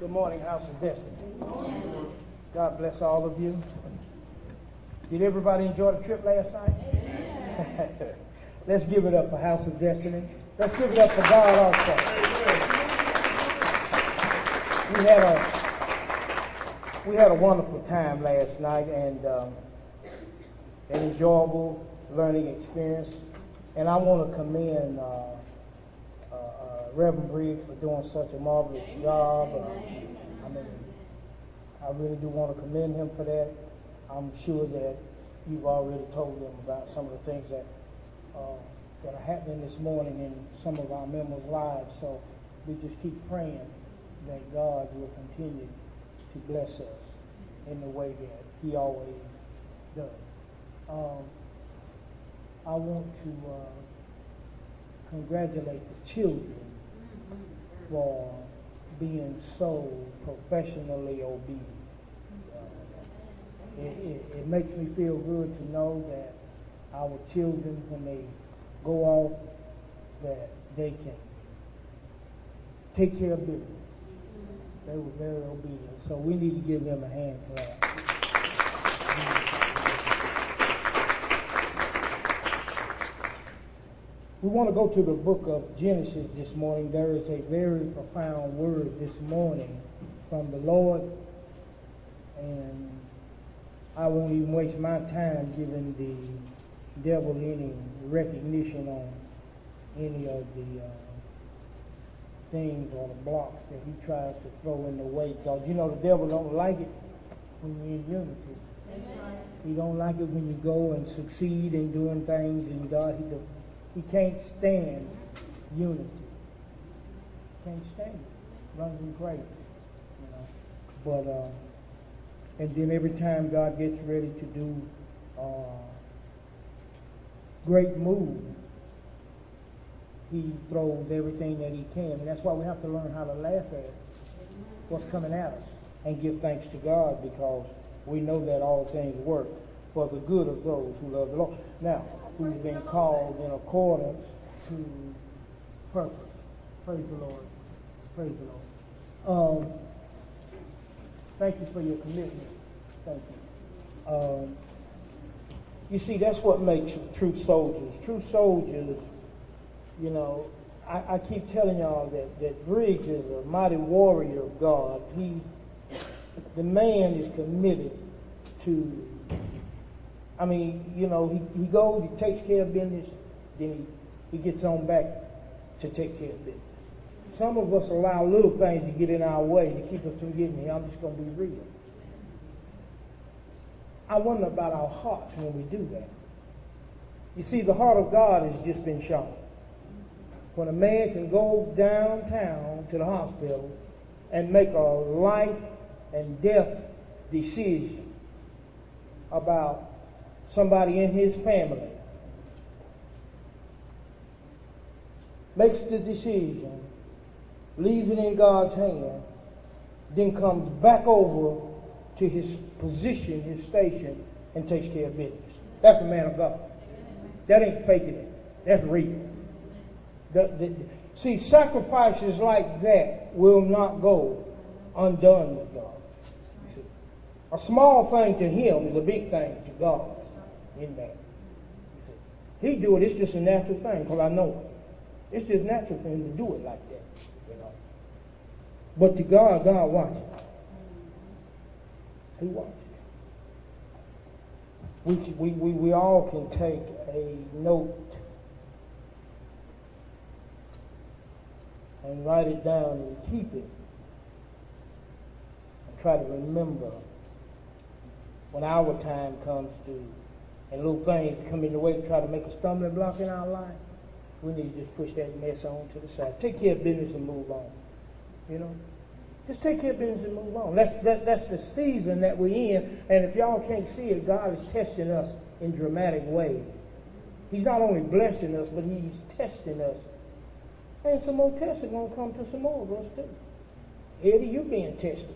Good morning, House of Destiny. God bless all of you. Did everybody enjoy the trip last night? Let's give it up for House of Destiny. Let's give it up for God also. We had a we had a wonderful time last night and um, an enjoyable learning experience. And I want to commend uh, Reverend Briggs for doing such a marvelous job. Uh, I mean, I really do want to commend him for that. I'm sure that you've already told them about some of the things that uh, that are happening this morning in some of our members' lives. So we just keep praying that God will continue to bless us in the way that He always does. Um, I want to uh, congratulate the children for being so professionally obedient. Uh, it, it, it makes me feel good to know that our children, when they go off, that they can take care of business. They were very obedient. So we need to give them a hand clap. We want to go to the book of Genesis this morning. There is a very profound word this morning from the Lord, and I won't even waste my time giving the devil any recognition on any of the uh, things or the blocks that he tries to throw in the way. Because you know the devil don't like it when you're in unity. He don't like it when you go and succeed in doing things in God. He do, he can't stand unity. Can't stand it. Runs him crazy. You know. But uh, and then every time God gets ready to do uh, great move, he throws everything that he can. And that's why we have to learn how to laugh at what's coming at us and give thanks to God because we know that all things work for the good of those who love the Lord. Now, who've been called in accordance to purpose. Praise the Lord. Praise the Lord. Um, thank you for your commitment. Thank you. Um, you see, that's what makes true soldiers. True soldiers, you know, I, I keep telling y'all that, that Briggs is a mighty warrior of God. He, the man is committed to I mean, you know, he, he goes, he takes care of business, then he, he gets on back to take care of business. Some of us allow little things to get in our way to keep us from getting here. I'm just going to be real. I wonder about our hearts when we do that. You see, the heart of God has just been shown. When a man can go downtown to the hospital and make a life and death decision about somebody in his family makes the decision, leaves it in God's hand, then comes back over to his position, his station, and takes care of business. That's a man of God. That ain't faking it. That's real. The, the, see, sacrifices like that will not go undone with God. A small thing to him is a big thing to God that. He do it, it's just a natural thing, because I know it. It's just natural for him to do it like that, you know. But to God, God watches. He watches. We, we, we, we all can take a note and write it down and keep it and try to remember when our time comes to and little things come in the way try to make a stumbling block in our life, we need to just push that mess on to the side. Take care of business and move on. You know? Just take care of business and move on. That's, that, that's the season that we're in. And if y'all can't see it, God is testing us in dramatic ways. He's not only blessing us, but He's testing us. And some more tests are going to come to some more of us, too. Eddie, you're being tested.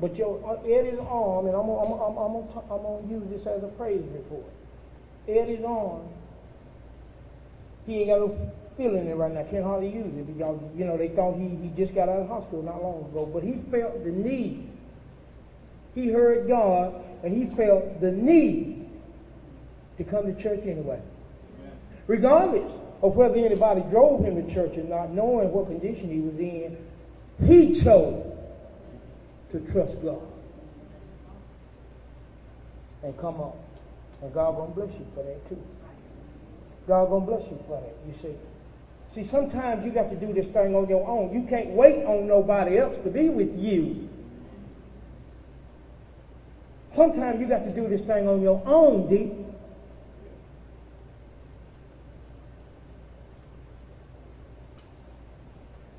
But your uh, Eddie's arm, and I'm gonna, I'm, I'm, I'm, gonna, I'm gonna use this as a praise report. Eddie's arm, he ain't got no feeling in it right now. Can't hardly use it because, you know, they thought he, he just got out of hospital not long ago. But he felt the need. He heard God and he felt the need to come to church anyway. Regardless of whether anybody drove him to church or not, knowing what condition he was in, he chose to trust God. And come on. And God gonna bless you for that too. God gonna bless you for that, you see. See, sometimes you got to do this thing on your own. You can't wait on nobody else to be with you. Sometimes you got to do this thing on your own, deep.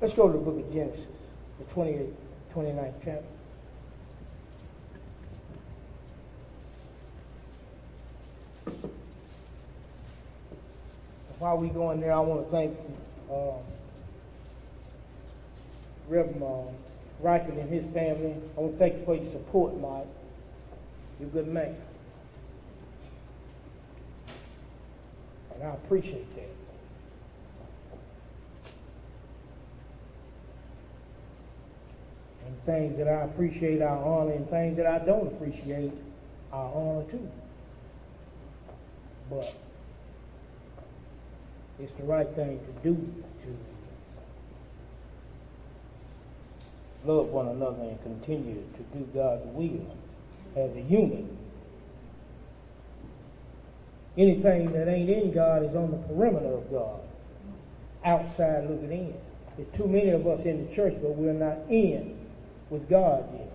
Let's go to the book of Genesis, the 28th, 29th chapter. While we go in there, I want to thank uh, Reverend uh, Riker and his family. I want to thank you for your support, Mike. You're a good man. And I appreciate that. And things that I appreciate, I honor, and things that I don't appreciate, I honor too. But it's the right thing to do to love one another and continue to do God's will as a human. Anything that ain't in God is on the perimeter of God, outside looking in. There's too many of us in the church, but we're not in with God yet.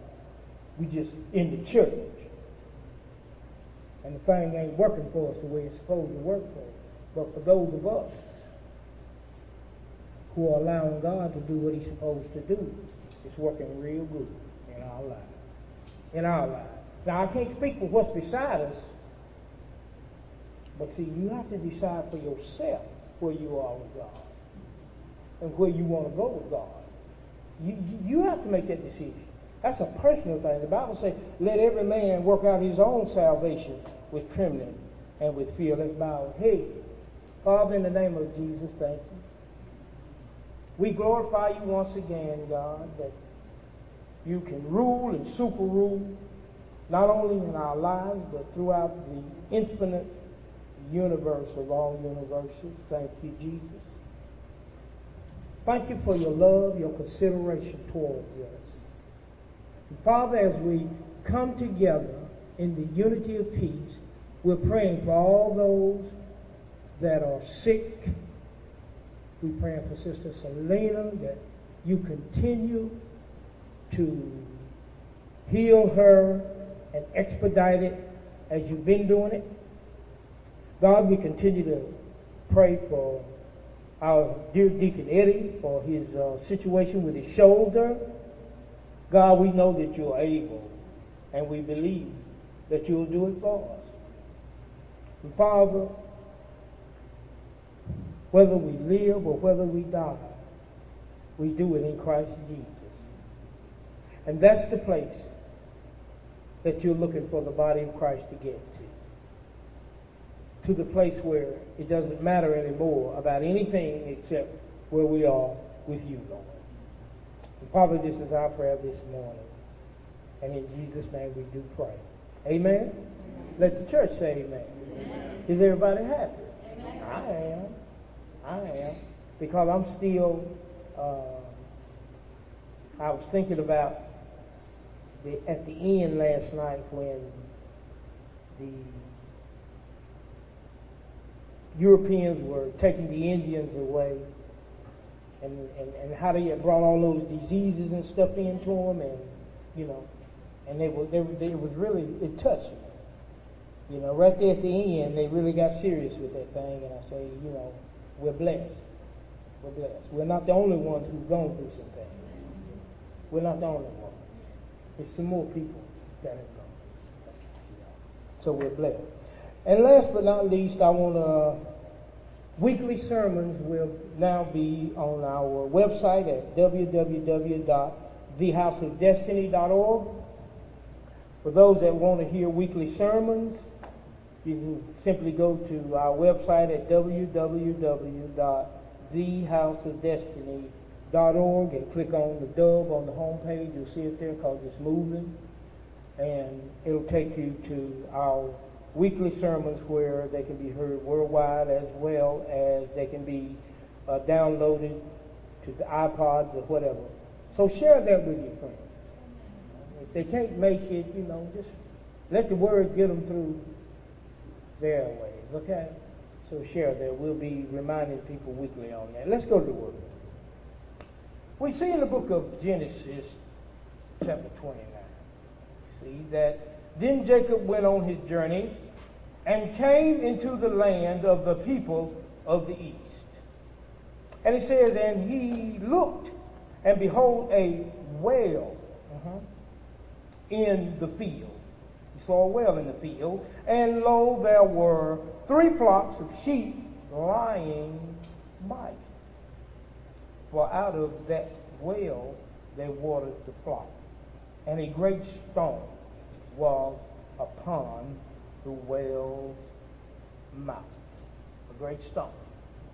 We just in the church. And the thing ain't working for us the way it's supposed to work for us. But for those of us who are allowing God to do what he's supposed to do, it's working real good in our lives. In our lives. Now, I can't speak for what's beside us, but see, you have to decide for yourself where you are with God and where you want to go with God. You, you have to make that decision. That's a personal thing. The Bible says, let every man work out his own salvation with trembling and with fear. Let's bow our head. Father, in the name of Jesus, thank you. We glorify you once again, God, that you can rule and super rule, not only in our lives, but throughout the infinite universe of all universes. Thank you, Jesus. Thank you for your love, your consideration towards us. And Father, as we come together in the unity of peace, we're praying for all those that are sick. We're praying for Sister Selena that you continue to heal her and expedite it as you've been doing it. God, we continue to pray for our dear Deacon Eddie for his uh, situation with his shoulder. God, we know that you're able, and we believe that you'll do it for us. And Father, whether we live or whether we die, we do it in Christ Jesus. And that's the place that you're looking for the body of Christ to get to to the place where it doesn't matter anymore about anything except where we are with you, Lord. And Father, this is our prayer this morning. And in Jesus' name we do pray. Amen? Let the church say amen. amen. Is everybody happy? Amen. I am. I am. Because I'm still, uh, I was thinking about the, at the end last night when the Europeans were taking the Indians away and, and, and how they had brought all those diseases and stuff into them and, you know, and they were, they, they, it was really, it touched me. You know, right there at the end, they really got serious with that thing, and I say, you know, we're blessed. We're blessed. We're not the only ones who've gone through some things. We're not the only ones. There's some more people that have gone. So we're blessed. And last but not least, I want to, weekly sermons will now be on our website at www.thehouseofdestiny.org. For those that want to hear weekly sermons, you can simply go to our website at www.thehouseofdestiny.org and click on the dove on the home page. You'll see it there because it's moving. And it'll take you to our weekly sermons where they can be heard worldwide as well as they can be uh, downloaded to the iPods or whatever. So share that with your friends. If they can't make it, you know, just let the word get them through their way, okay? So share that. We'll be reminding people weekly on that. Let's go to the word. We see in the book of Genesis, chapter 29, see that then Jacob went on his journey and came into the land of the people of the east. And it says, and he looked, and behold, a well in the field. He saw a well in the field, and lo, there were three flocks of sheep lying by. For out of that well they watered the flock. And a great stone was upon the well's mouth. A great stone.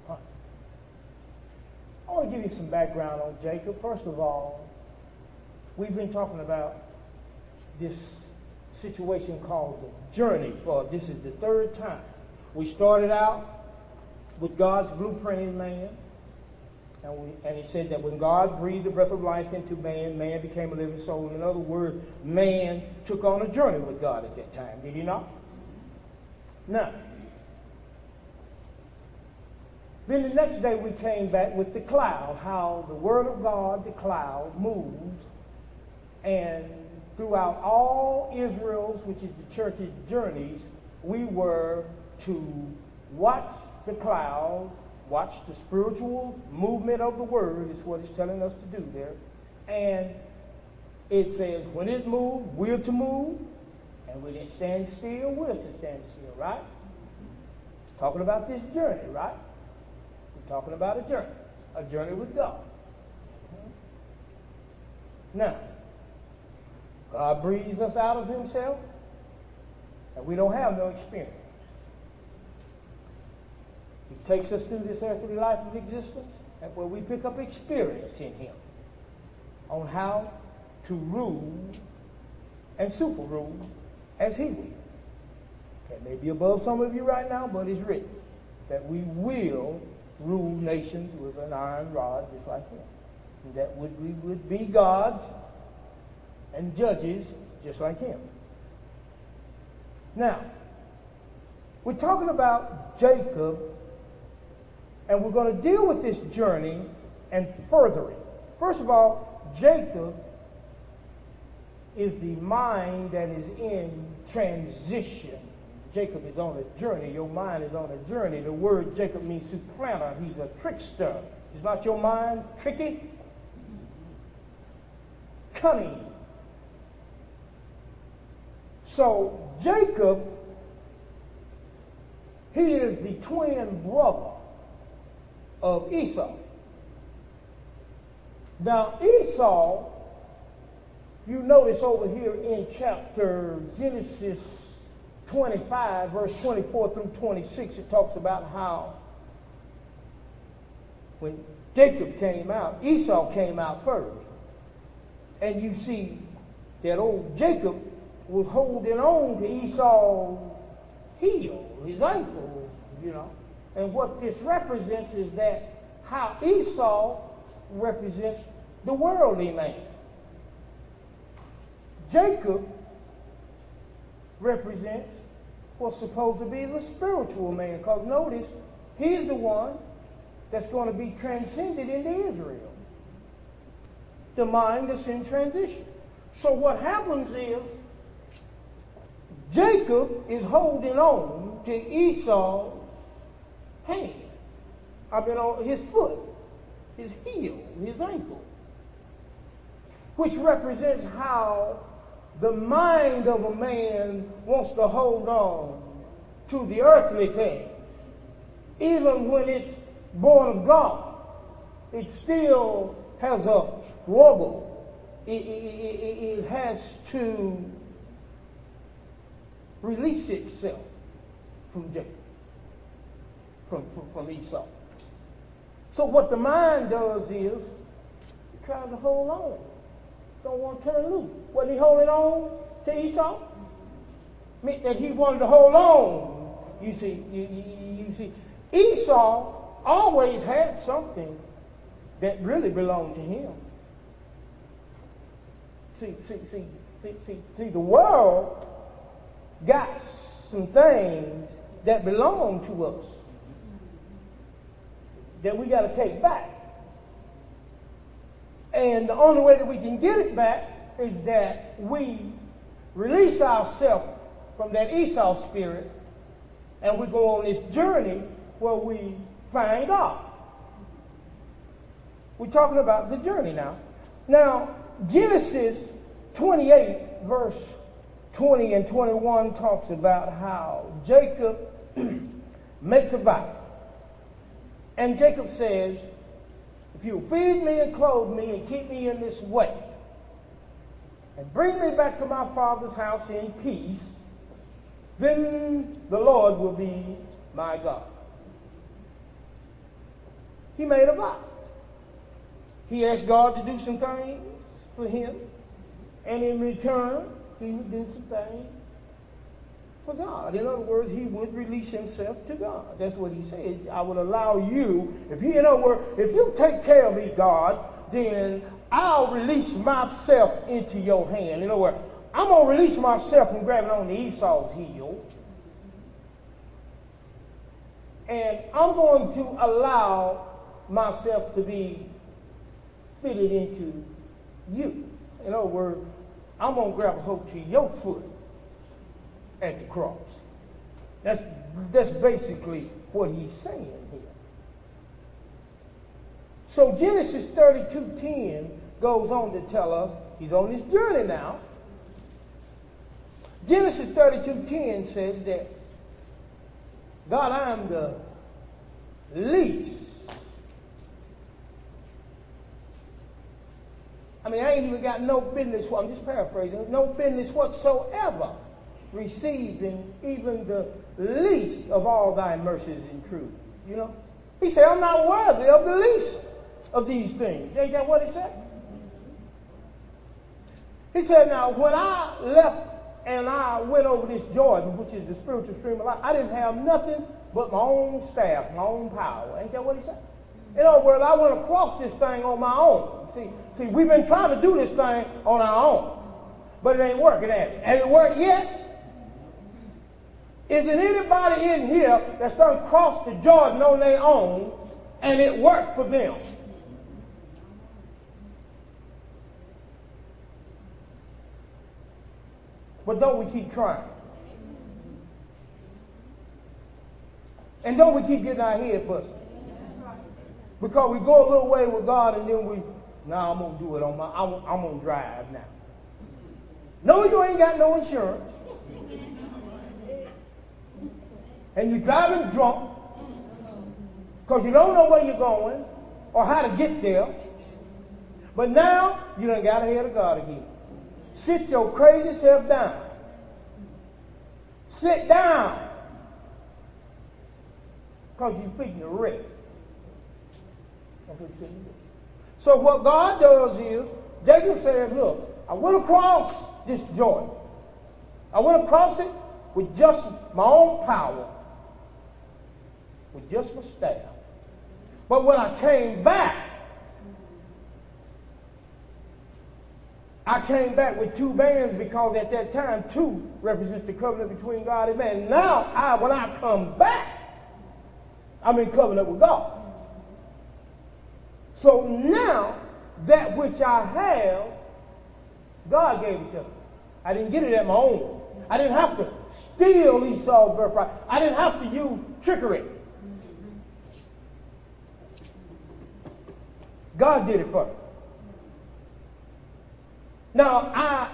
I want to give you some background on Jacob. First of all, we've been talking about this situation called the journey for this is the third time. We started out with God's blueprint in man. And, we, and he said that when God breathed the breath of life into man, man became a living soul. In other words, man took on a journey with God at that time. Did he not? Now, then the next day we came back with the cloud, how the Word of God, the cloud, moves, and throughout all Israel's, which is the church's journeys, we were to watch the cloud, watch the spiritual movement of the Word, is what it's telling us to do there. And it says, when it moves, we're to move, and when it stands still, we're to stand still, right? It's talking about this journey, right? We're talking about a journey, a journey with God. Now, God breathes us out of Himself, and we don't have no experience. He takes us through this earthly life of existence, and where we pick up experience in Him on how to rule and super rule as He will. That may be above some of you right now, but it's written that we will rule nations with an iron rod just like him. And that would, we would be gods and judges just like him. Now, we're talking about Jacob, and we're going to deal with this journey and further it. First of all, Jacob is the mind that is in transition Jacob is on a journey. Your mind is on a journey. The word Jacob means supplanter. He's a trickster. Is not your mind tricky? Cunning. So Jacob, he is the twin brother of Esau. Now Esau, you notice over here in chapter Genesis 25, verse 24 through 26, it talks about how when Jacob came out, Esau came out first. And you see that old Jacob was holding on to Esau's heel, his ankle, you know. And what this represents is that how Esau represents the worldly man. Jacob represents what's supposed to be the spiritual man. Because notice, he's the one that's going to be transcended into Israel. The mind that's in transition. So what happens is Jacob is holding on to Esau's hand. I mean, on his foot, his heel, his ankle, which represents how the mind of a man wants to hold on to the earthly things. Even when it's born of God, it still has a struggle. It, it, it has to release itself from Jacob, from, from, from Esau. So what the mind does is it tries to hold on. Don't want to turn loose. Wasn't he holding on to Esau? Meant that he wanted to hold on. You see, you, you, you see, Esau always had something that really belonged to him. See, see, see, see, see, see, the world got some things that belong to us that we got to take back. And the only way that we can get it back is that we release ourselves from that Esau spirit and we go on this journey where we find God. We're talking about the journey now. Now, Genesis 28, verse 20 and 21 talks about how Jacob makes a vow. And Jacob says, If you feed me and clothe me and keep me in this way, and bring me back to my father's house in peace, then the Lord will be my God. He made a vow. He asked God to do some things for him, and in return, he would do some things for God. In other words, he would release himself to God. That's what he said. I would allow you, if you, in other words, if you take care of me, God, then I'll release myself into your hand. In other words, I'm going to release myself from grabbing on the Esau's heel. And I'm going to allow myself to be fitted into you. In other words, I'm going to grab a hold to your foot at the cross. That's, that's basically what he's saying here. So Genesis 32.10 goes on to tell us he's on this journey now. Genesis 32.10 says that God, I am the least. Mean, I ain't even got no business, I'm just paraphrasing, no business whatsoever receiving even the least of all thy mercies and truth. You know? He said, I'm not worthy of the least of these things. Ain't that what he said? He said, now when I left and I went over this Jordan, which is the spiritual stream of life, I didn't have nothing but my own staff, my own power. Ain't that what he said? In other words, I went across this thing on my own. See, see, we've been trying to do this thing on our own, but it ain't working, has it? Has it worked yet? Is there anybody in here that's done crossed the Jordan on their own and it worked for them? But don't we keep trying? And don't we keep getting our head busted? Because we go a little way with God and then we, nah, I'm to do it on my, I'm, I'm to drive now. No, you ain't got no insurance and you're driving drunk because you don't know where you're going or how to get there. But now you done got ahead of God again. Sit your crazy self down. Sit down. Because you're feeding the wreck. So what God does is, Jacob said, look, I went across this Jordan. I went across it with just my own power with just my staff. But when I came back, I came back with two bands because at that time two represents the covenant between God and man. Now I when I come back, I'm in covenant with God. So now that which I have, God gave it to me. I didn't get it at my own. I didn't have to steal Esau's birthright. I didn't have to use trickery. God did it for me. Now, I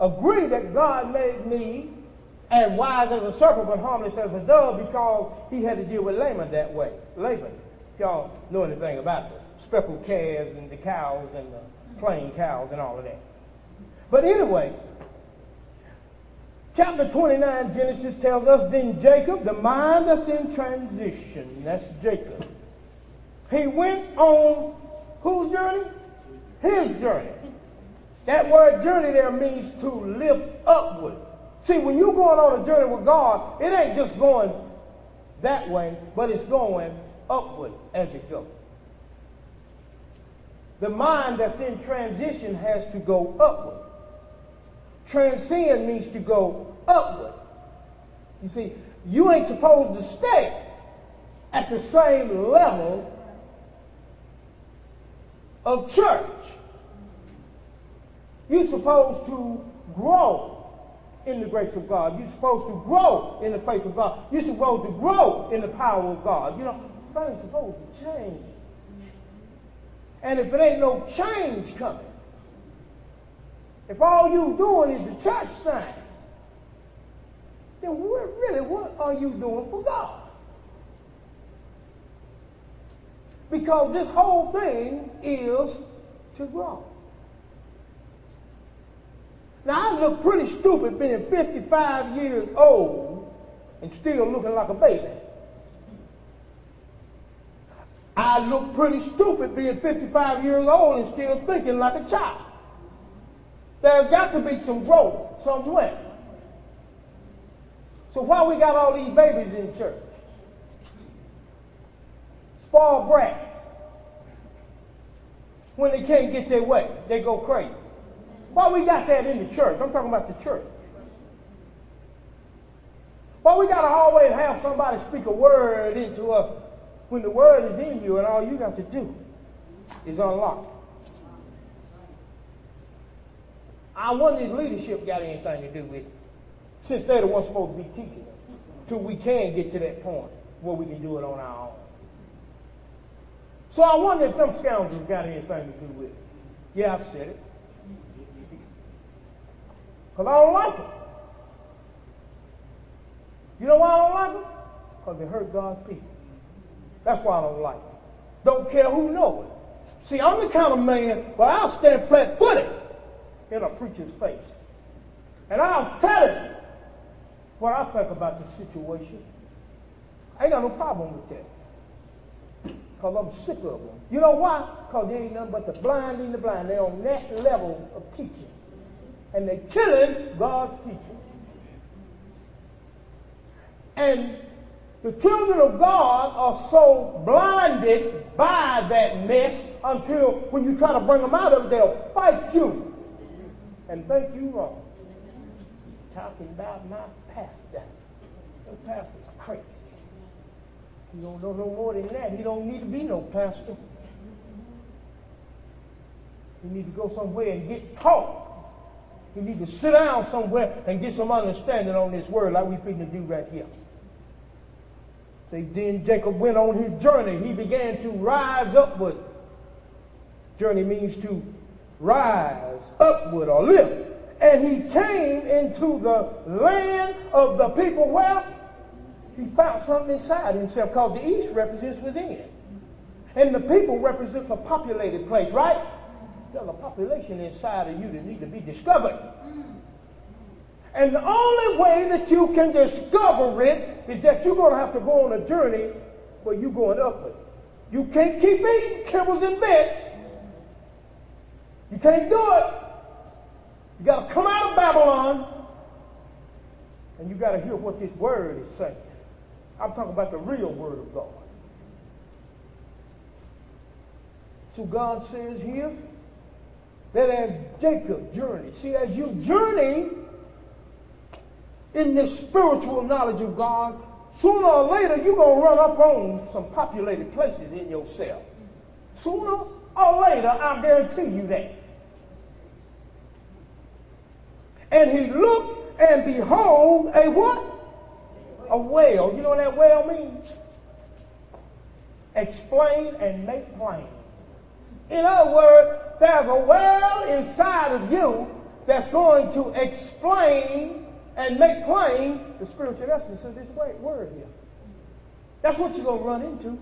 agree that God made me as wise as a serpent but harmless as a dove because he had to deal with Laban that way. Laban, y'all know anything about the speckled calves and the cows and the plain cows and all of that. But anyway, chapter 29, Genesis tells us, then Jacob, the mind that's in transition, that's Jacob, He went on whose journey? His journey. That word journey there means to lift upward. See, when you're going on a journey with God, it ain't just going that way, but it's going upward as it goes. The mind that's in transition has to go upward. Transcend means to go upward. You see, you ain't supposed to stay at the same level of church. You're supposed to grow in the grace of God. You're supposed to grow in the faith of God. You're supposed to grow in the power of God. You know, things are supposed to change. And if it ain't no change coming, if all you doing is the church thing, then what, really what are you doing for God? Because this whole thing is to grow. Now, I look pretty stupid being 55 years old and still looking like a baby. I look pretty stupid being 55 years old and still thinking like a child. There's got to be some growth somewhere. So why we got all these babies in church? Spoiled brats. When they can't get their way, they go crazy. Why we got that in the church? I'm talking about the church. Why we got to always have somebody speak a word into us when the word is in you and all you got to do is unlock? I wonder if leadership got anything to do with it, since they're the ones supposed to be teaching us, till we can get to that point where we can do it on our own. So I wonder if them scoundrels got anything to do with it. Yeah, I said it. Because I don't like them. You know why I don't like them? Because they hurt God's people. That's why I don't like them. Don't care who knows it. See, I'm the kind of man where I'll stand flat footed in a preacher's face. And I'll tell him what I think about the situation. I ain't got no problem with that. Because I'm sick of them. You know why? Because they ain't nothing but the blind in the blind. They're on that level of teaching and they're killing God's teaching. And the children of God are so blinded by that mess until when you try to bring them out of it, they'll fight you and think you wrong. Talking about my pastor. The pastor's crazy. He don't know no more than that. He don't need to be no pastor. He need to go somewhere and get taught He need to sit down somewhere and get some understanding on this word like we are to do right here. See, then Jacob went on his journey. He began to rise upward. Journey means to rise upward or lift. And he came into the land of the people Well, he found something inside himself called the east represents within. And the people represents a populated place, right? There's a population inside of you that need to be discovered. And the only way that you can discover it is that you're going to have to go on a journey where you're going upward. You can't keep eating kibbles and bits. You can't do it. You got to come out of Babylon and you got to hear what this word is saying. I'm talking about the real word of God. So God says here, that as Jacob journeyed. See, as you journey in this spiritual knowledge of God, sooner or later you're going to run up on some populated places in yourself. Sooner or later, I guarantee you that. And he looked and behold a what? A whale. You know what that whale means? Explain and make plain. In other words, there's a well inside of you that's going to explain and make plain the spiritual essence of this word here. That's what you're going to run into.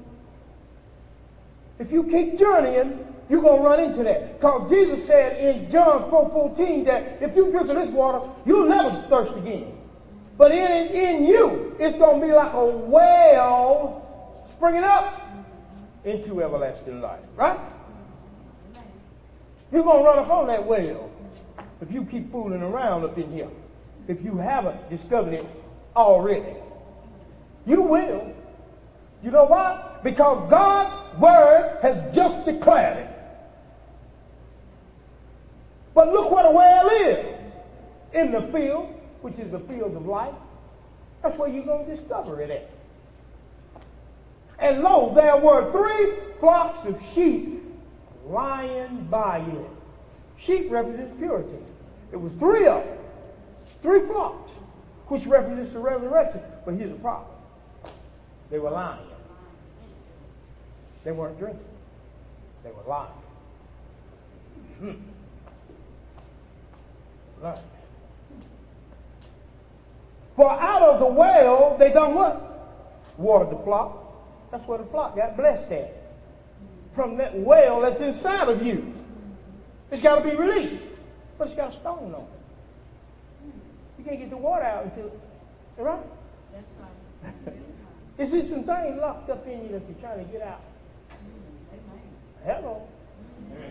If you keep journeying, you're going to run into that. Because Jesus said in John 4 14 that if you drink of this water, you'll never thirst again. But in, in you, it's going to be like a well springing up into everlasting life. Right? You're going to run up on that well if you keep fooling around up in here. If you haven't discovered it already. You will. You know why? Because God's word has just declared it. But look what a well is. In the field, which is the field of life. That's where you're going to discover it at. And lo, there were three flocks of sheep lying by it. Sheep represents purity. It was three of them, three flocks, which represents the resurrection. But here's the problem. They were lying. They weren't drinking. They were lying. Hmm. Lying. For out of the well, they done what? Watered the flock. That's where the flock got blessed at. From that well that's inside of you. It's got to be released. But it's got a stone on it. You can't get the water out until, right? That's right. Is there some things locked up in you that you're trying to get out? Mm-hmm. Hello. Mm-hmm.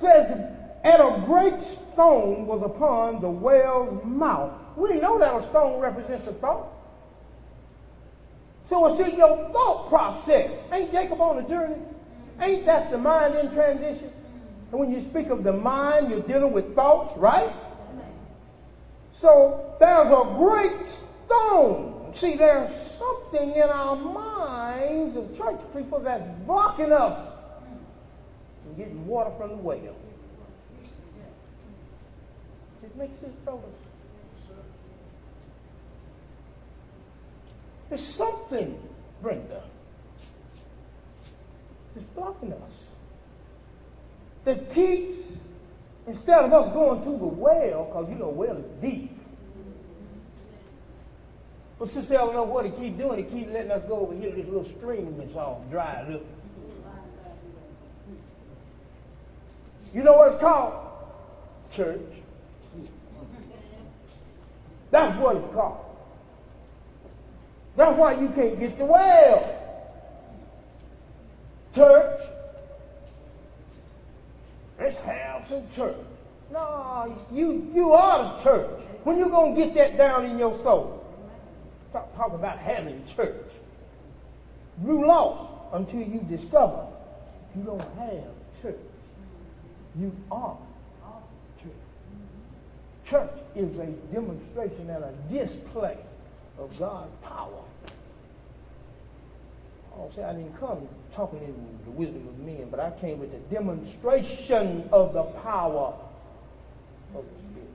Says, and a great stone was upon the well's mouth. We know that a stone represents a thought. So it's in your thought process. Ain't Jacob on a journey? Ain't that the mind in transition? And when you speak of the mind, you're dealing with thoughts, right? So there's a great stone. See, there's something in our minds of church people that's blocking us from getting water from the well. It makes sense, brothers. There's something, Brenda, that's blocking us. That keeps, instead of us going to the well, because you know, well is deep. But since they don't know what to keep doing, they keep letting us go over here to this little stream that's all dried up. You know what it's called? Church. That's what it's called. That's why you can't get the well. Church. Let's have some church. No, you, you are the church. When you going to get that down in your soul? Stop talking about having church. You lost until you discover you don't have church. You are church. Church is a demonstration and a display of God's power. I'll say I didn't come talking in the wisdom of men, but I came with the demonstration of the power of the Spirit.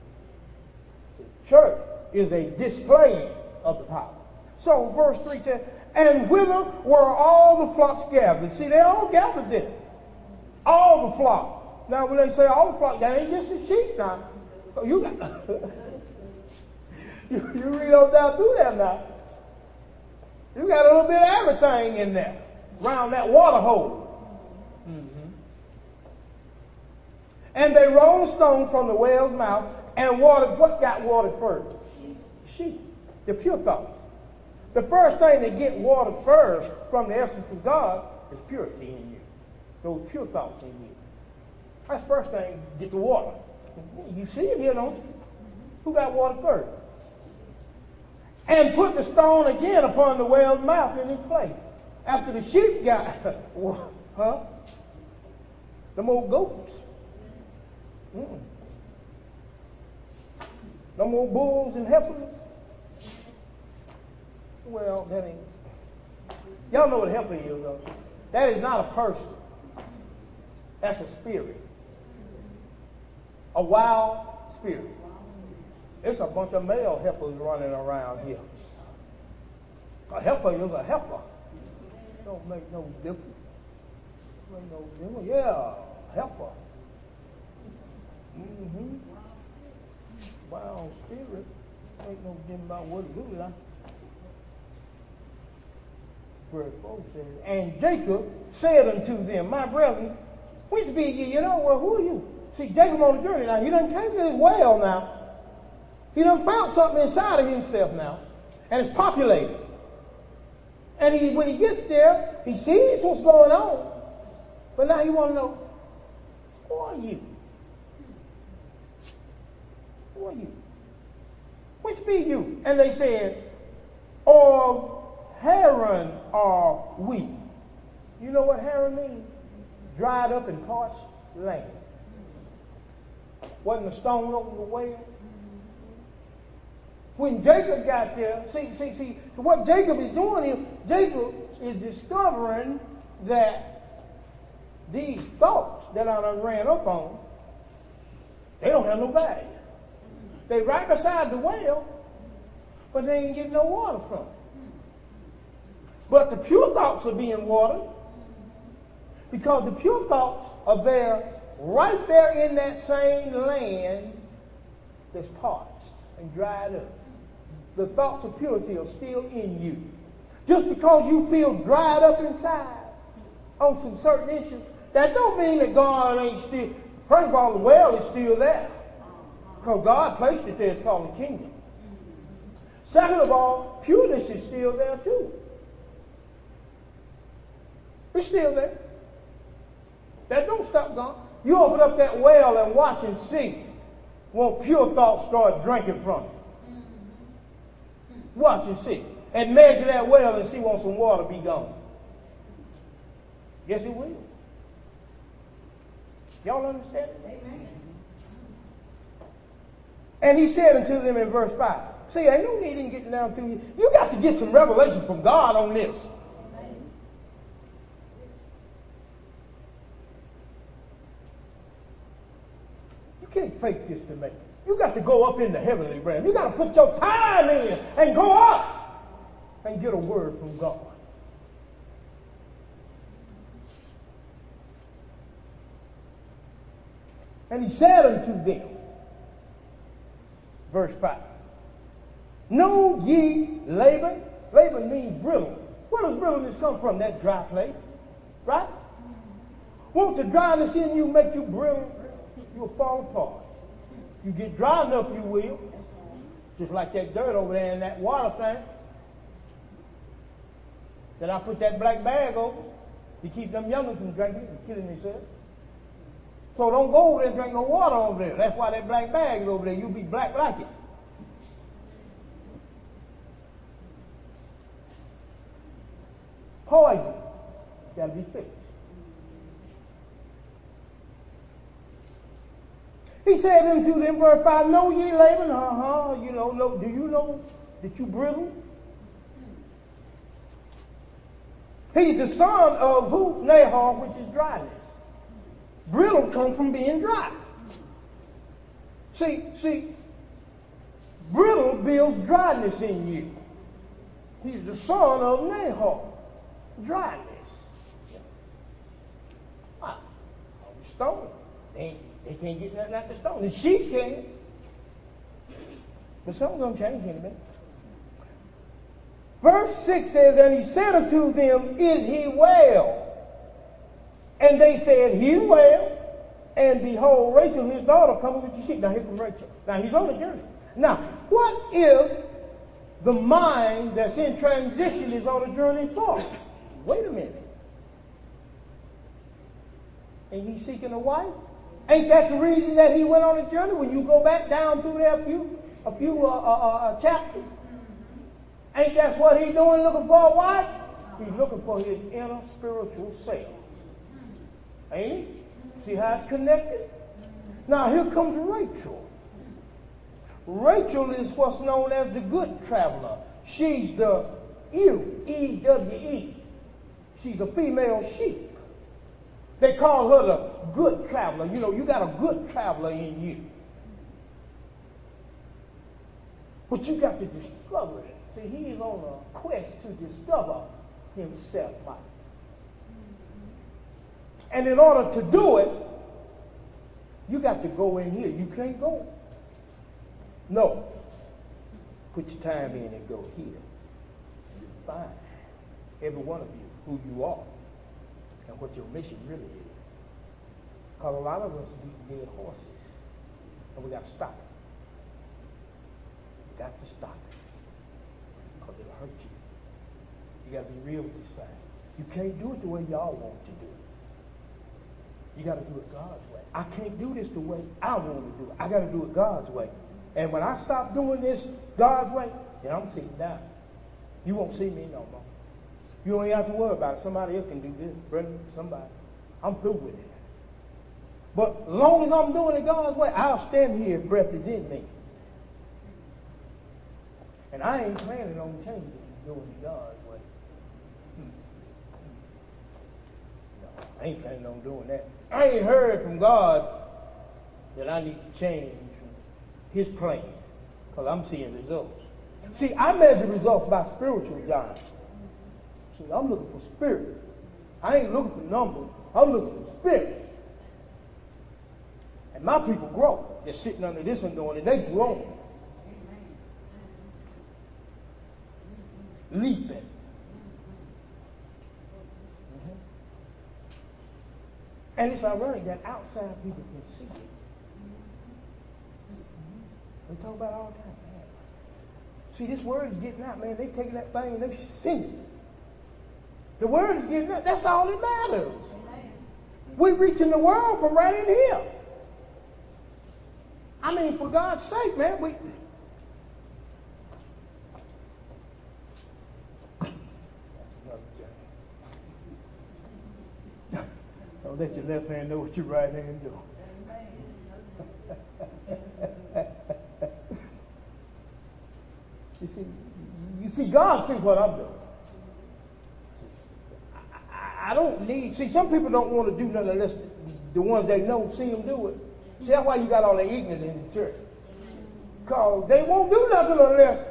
The church is a display of the power. So verse 3 says, And whither were all the flocks gathered? See, they all gathered there. All the flock. Now, when they say all the flock, that ain't just the sheep now. Oh, you got you, you read on down through there now. You got a little bit of everything in there around that water hole. Mm-hmm. And they rolled stone from the whale's mouth and watered. What got watered first? Sheep. The pure thoughts. The first thing that get watered first from the essence of God is purity in you. Those pure thoughts in you. That's the first thing, get the water. You see it here, don't you? Who got water first? And put the stone again upon the whale's mouth in its place. After the sheep got, huh? The more goats. Mm. No more bulls and heifers. Well, that ain't. Y'all know what heifer is, though. That is not a person. That's a spirit. A wild spirit. It's a bunch of male helpers running around here. A helper is a heifer. Don't make no difference. Make no difference. Yeah, heifer. Mm-hmm. Wild spirit. Ain't no difference about what it looks like. Verse 4 says, And Jacob said unto them, My brethren, which be ye? You know, well, who are you? See, Jacob on the journey now. He done came to this well now. He done found something inside of himself now, and it's populated. And he, when he gets there, he sees what's going on. But now he want to know, who are you? Who are you? Which be you? And they said, Of Haran are we. You know what Haran means? Dried up and parched land. Wasn't a stone over the well? When Jacob got there, see, see, see, what Jacob is doing is Jacob is discovering that these thoughts that I done ran up on, they don't have no value. They right beside the well, but they ain't getting no water from it. But the pure thoughts are being watered because the pure thoughts are there, right there in that same land that's parched and dried up. The thoughts of purity are still in you. Just because you feel dried up inside on some certain issues, that don't mean that God ain't still. First of all, the well is still there. Because God placed it there, it's called the kingdom. Second of all, pureness is still there too. It's still there. That don't stop God. You open up that well and watch and see. Won't pure thoughts start drinking from it? Watch and see. And measure that well and see won't some water be gone. Yes, it will. Y'all understand? it? Amen. And he said unto them in verse 5, See, ain't no need in getting down to you. You got to get some revelation from God on this. You can't fake this to me. To go up in the heavenly realm. You got to put your time in and go up and get a word from God. And he said unto them, Verse 5. Know ye Laban? Laban means brittle. Where does brittleness come from? That dry place. Right? Won't the dryness in you make you brittle? You'll fall apart. You get dry enough, you will. Just like that dirt over there in that water thing. Then I put that black bag over to keep them youngins from drinking and killing themselves. So don't go over there and drink no water over there. That's why that black bag is over there. You'll be black like it. Poison. Gotta be fixed. He said unto them, verse 5, Know ye Laban? Uh-huh. You know, know, do you know that you brittle? He's the son of who? Nahor, which is dryness. Brittle comes from being dry. See, see, brittle builds dryness in you. He's the son of Nahor. Dryness. Ah, stone. They, they can't get nothing out the stone. And she can. But something's going to change in a minute. Verse 6 says, And he said unto them, Is he well? And they said, He's well. And behold, Rachel, his daughter, coming with the sheep. Now, here comes Rachel. Now, he's on a journey. Now, what if the mind that's in transition is on a journey for? Wait a minute. And he's seeking a wife? Ain't that the reason that he went on a journey? When you go back down through there a few, a few uh, uh, uh, uh chapters, ain't that what he's doing looking for what? He's looking for his inner spiritual self. Ain't he? See how it's connected? Now here comes Rachel. Rachel is what's known as the good traveler. She's the ewe. She's a female sheep. They call her the good traveler. You know, you got a good traveler in you. But you got to discover it. See, he's on a quest to discover himself, Mike. And in order to do it, you got to go in here. You can't go. No. Put your time in and go here. Fine. Every one of you, who you are, what your mission really is. Because a lot of us be dead horses. And we got to stop it. We got to stop it. Because it'll hurt you. You got to be real with yourself. You can't do it the way y'all want to do it. You got to do it God's way. I can't do this the way I want to do it. I got to do it God's way. And when I stop doing this God's way, then I'm sitting down. You won't see me no more. You don't have to worry about it. Somebody else can do this. Bring somebody. I'm through with it. But as long as I'm doing it God's way, I'll stand here if breath is in me. And I ain't planning on changing doing it God's way. Hmm. No, I ain't planning on doing that. I ain't heard from God that I need to change his plan because I'm seeing results. See, I measure results by spiritual giants. See, I'm looking for spirit. I ain't looking for numbers. I'm looking for spirit. And my people grow. They're sitting under this and doing it. They grow. Leaping. Mm-hmm. And it's ironic that outside people can see it. We talk about all the time. See, this word is getting out, man. They taking that thing and they singing it. The word is getting out. That's all that matters. We're reaching the world from right in here. I mean, for God's sake, man, we. Don't let your left hand know what your right hand doing. You see, you see, God sees what I'm doing. I, don't need. See, some people don't want to do nothing unless the ones they know see them do it. See, that's why you got all the ignorant in the church. Because they won't do nothing unless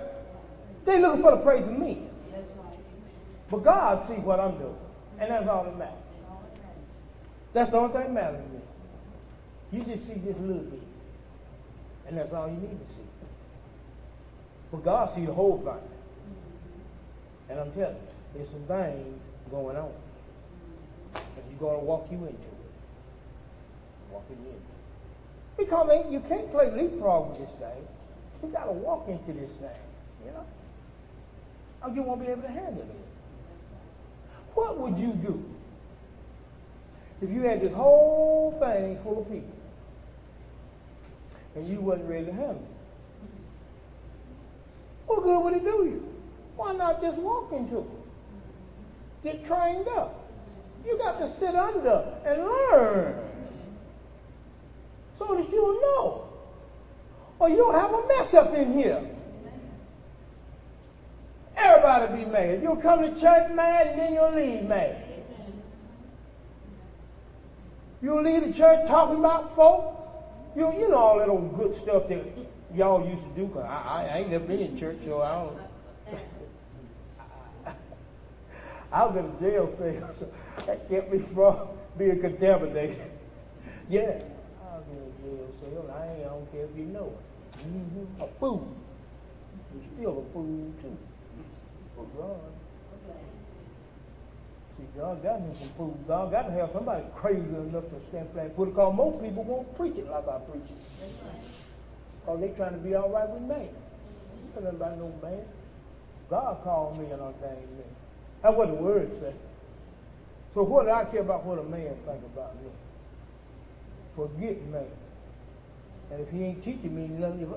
they looking for the praise of me. But God sees what I'm doing. And that's all that matters. That's the only thing that matters to me. You just see this little bit. And that's all you need to see. But God sees the whole thing. And I'm telling you, there's some things going on. And He's going to walk you into it. Walking into it. Because you can't play leapfrog with this thing. You got to walk into this thing. You know? Or you won't be able to handle it. What would you do if you had this whole thing full of people and you wasn't ready to handle it? What good would it do you? Why not just walk into it? Get trained up. You got to sit under and learn so that you'll know. Or you'll have a mess up in here. Everybody be mad. You'll come to church mad and then you'll leave mad. You'll leave the church talking about folk. You, you know all that old good stuff that y'all used to do, cause I, I ain't never been in church, so I don't. I was in a jail cell, that kept me from being contaminated. Yeah, I was in jail cell. I, ain't, I don't care if you know it. Mm-hmm. A fool. You're still a fool too. For God. See, God got me some fools. God got to have somebody crazy enough to stand flat footed because most people won't preach it like I preach it. Because they trying to be all right with man. Tell about no man. God called me and ordained me. That's what the word says. So what do I care about what a man think about me? Forget man. And if he ain't teaching me nothing,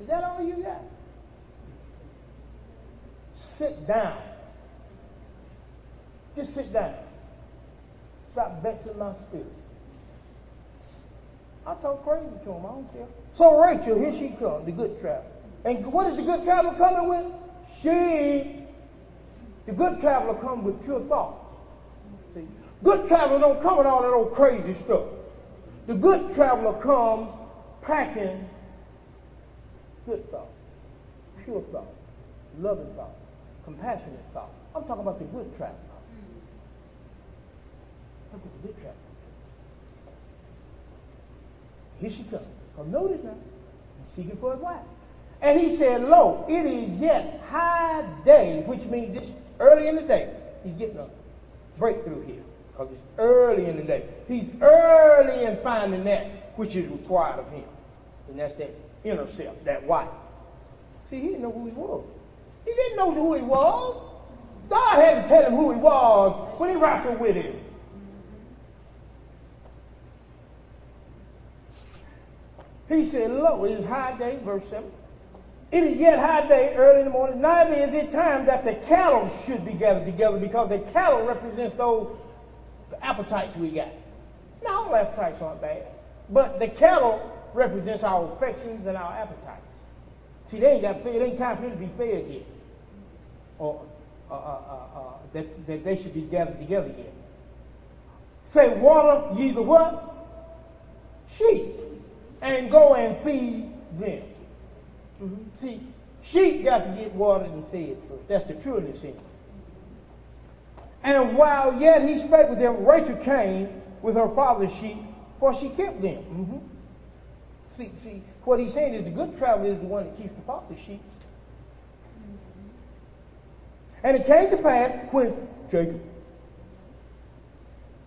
is that all you got? Sit down. Just sit down. Stop vexing my spirit. I talk crazy to him. I don't care. So Rachel, here she comes, the good traveler. And what is the good traveler coming with? She, the good traveler comes with pure thoughts. Good traveler don't come with all that old crazy stuff. The good traveler comes packing good thoughts, pure thoughts, loving thoughts, compassionate thoughts. I'm talking about the good traveler. Look at the good traveler. Here she comes. Now notice now, he's seeking for his wife. And he said, Lo, it is yet high day, which means it's early in the day. He's getting a breakthrough here. Because it's early in the day. He's early in finding that which is required of him. And that's that inner self, that wife. See, he didn't know who he was. He didn't know who he was. God had to tell him who he was when he wrestled with him. He said, Lo, it is high day, verse 7. It is yet high day, early in the morning. Neither is it time that the cattle should be gathered together because the cattle represents those appetites we got. Now, all appetites aren't bad, but the cattle represents our affections and our appetites. See, they ain't got fed. It ain't time for them to be fed yet, or uh, uh, uh, uh, that, that they should be gathered together yet. Say, water ye the what? Sheep, and go and feed them. Mm-hmm. See, sheep got to get watered and fed first. That's the in it. And while yet he spake with them, Rachel came with her father's sheep, for she kept them. Mm-hmm. See, see, what he's saying is the good traveler is the one that keeps the father's sheep. And it came to pass when Jacob,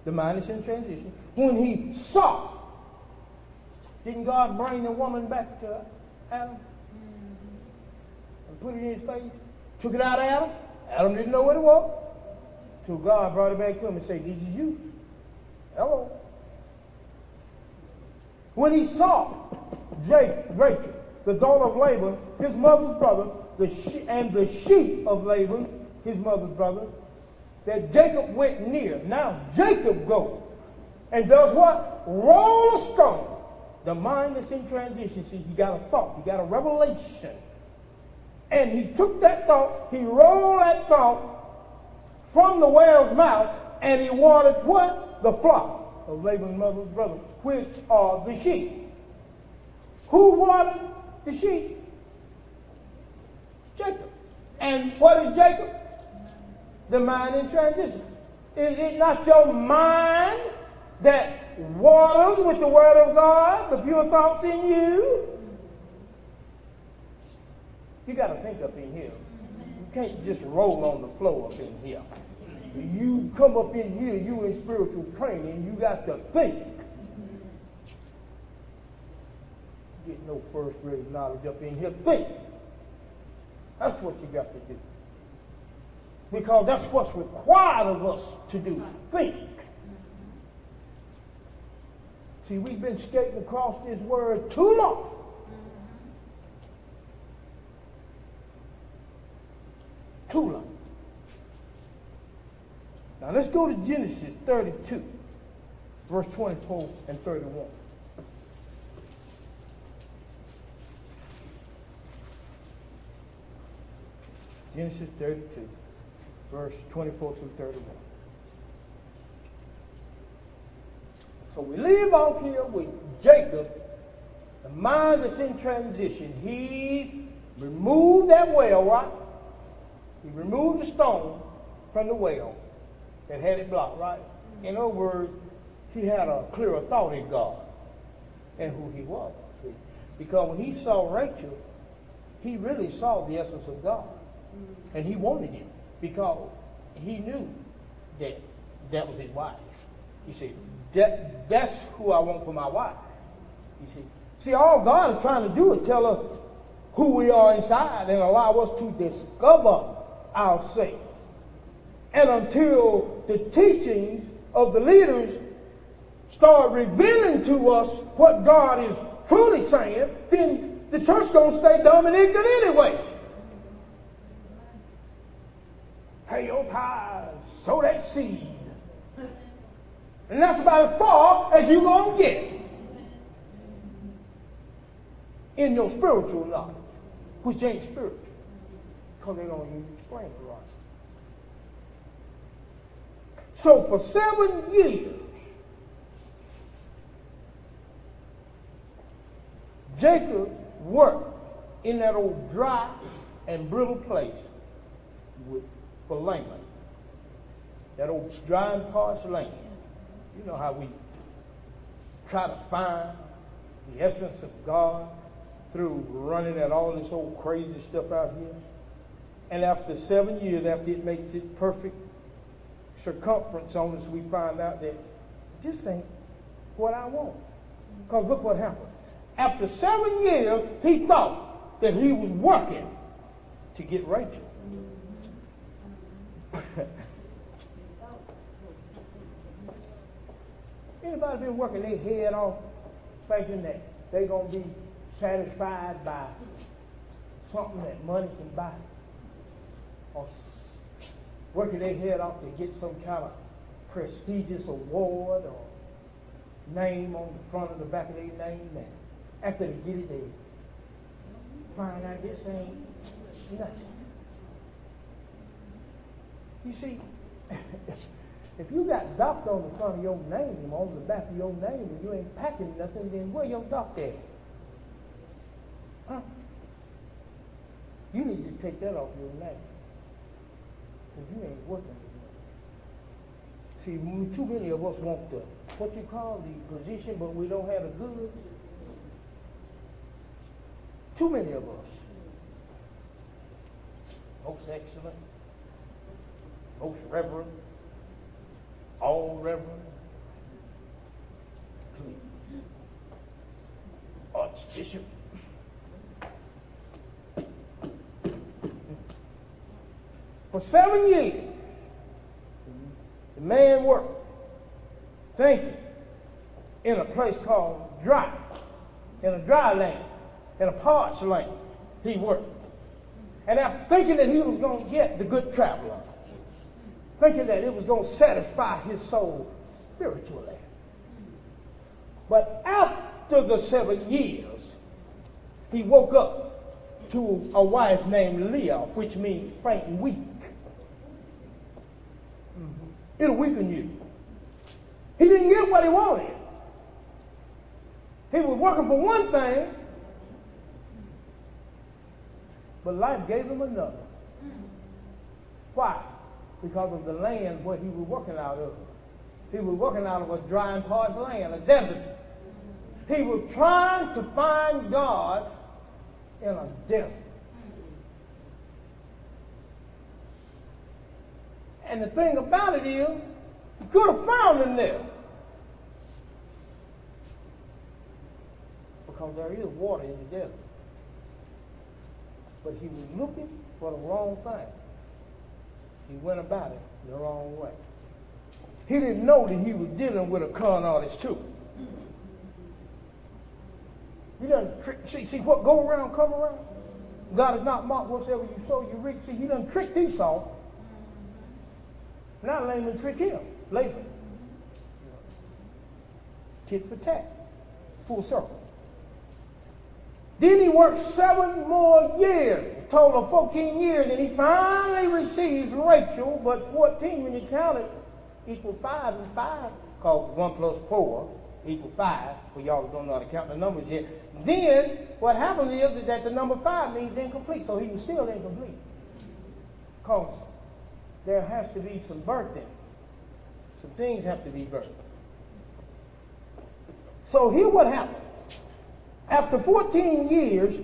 the mind is in transition, when he saw, didn't God bring the woman back to Adam? And put it in his face? Took it out of Adam? Adam didn't know what it was. So God brought it back to him and said, This is you. Hello. When he saw Jacob, Rachel, the daughter of Laban, his mother's brother, the she- and the sheep of Laban, his mother's brother, that Jacob went near. Now Jacob goes and does what? Roll a stone. The mind that's in transition. See, he got a thought, he got a revelation. And he took that thought, he rolled that thought from the whale's mouth, and he watered what? The flock of Laban's mother's brother, which are the sheep. Who watered the sheep? Jacob. And what is Jacob? The mind in transition. Is it not your mind that waters with the word of God, the pure thoughts in you? You got to think up in here. You can't just roll on the floor up in here. You come up in here, you in spiritual training, you got to think. Get no first grade knowledge up in here. Think. That's what you got to do. Because that's what's required of us to do. Think. See, we've been skating across this word too long. Too long. Now let's go to Genesis 32, verse 24 and 31. Genesis 32, verse 24 through 31. So we leave off here with Jacob, the mind that's in transition. He removed that well, right? He removed the stone from the well that had it blocked, right? Mm-hmm. In other words, he had a clearer thought in God and who he was. See? Because when he saw Rachel, he really saw the essence of God. Mm-hmm. And he wanted it because he knew that that was his wife. He said, that, that's who I want for my wife. You see, see, all God is trying to do is tell us who we are inside and allow us to discover ourselves. And until the teachings of the leaders start revealing to us what God is truly saying, then the church gonna stay dumb and ignorant anyway. Pay your tithes, sow that seed. And that's about as far as you're going to get in your spiritual knowledge, which ain't spiritual, because they don't even explain it right. So for seven years, Jacob worked in that old dry and brittle place with, for Laban. That old dry and parched land. You know how we try to find the essence of God through running at all this old crazy stuff out here. And after seven years, after it makes it perfect circumference on us, we find out that this ain't what I want. Because look what happened. After seven years, he thought that he was working to get Rachel. Anybody been working their head off thinking that they're going to be satisfied by something that money can buy? Or working their head off to get some kind of prestigious award or name on the front of the back of their name. And after they get it, they find out this ain't nothing. You see, if you got doctor on the front of your name, on the back of your name, and you ain't packing nothing, then where your doctor at? Huh? You need to take that off your name. You ain't working See, too many of us want the, what you call the position, but we don't have the goods. Too many of us. Most excellent, most reverend, all reverend. Please. Archbishop. For seven years, the man worked, thinking, in a place called dry, in a dry land, in a parched land. He worked. And after thinking that he was going to get the good traveler, thinking that it was going to satisfy his soul spiritually. But after the seven years, he woke up to a wife named Leah, which means faint and weak. It'll weaken you. He didn't get what he wanted. He was working for one thing, but life gave him another. Why? Because of the land where he was working out of. He was working out of a dry and parched land, a desert. He was trying to find God in a desert. And the thing about it is, he could have found him there. Because there is water in the desert. But he was looking for the wrong thing. He went about it the wrong way. He didn't know that he was dealing with a con artist too. He doesn't trick. See, see what go around, come around. God is not mocked whatsoever you sow, you reap. See, he done tricked Esau now Laban trick him. Laban. Tit for tat. Full circle. Then he worked seven more years, total of 14 years, and he finally receives Rachel, but 14 when you count it equals 5 and 5, because 1 plus 4 equals 5, for y'all don't know how to count the numbers yet. Then what happens is, is that the number 5 means incomplete, so he was still incomplete. Because there has to be some birthing. Some things have to be birthed. So here what happened. After 14 years,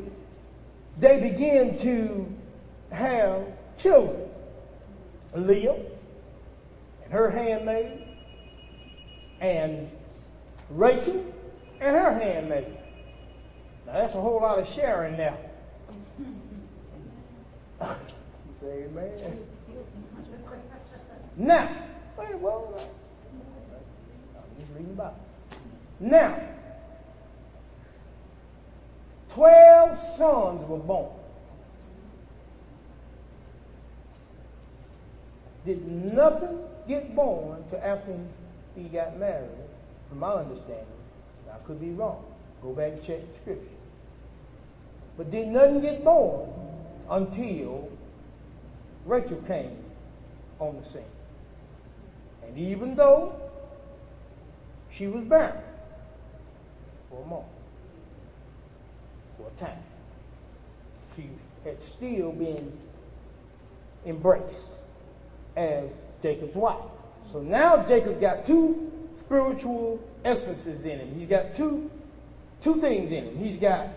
they begin to have children. Leah and her handmaid, and Rachel and her handmaid. Now that's a whole lot of sharing now. Amen. Now, well, I'm just reading about. Now, twelve sons were born. Did nothing get born to after he got married, from my understanding. I could be wrong. Go back and check the scripture. But did nothing get born until Rachel came on the scene. And even though she was barren for a moment, for a time, she had still been embraced as Jacob's wife. So now Jacob got two spiritual essences in him. He's got two two things in him. He's got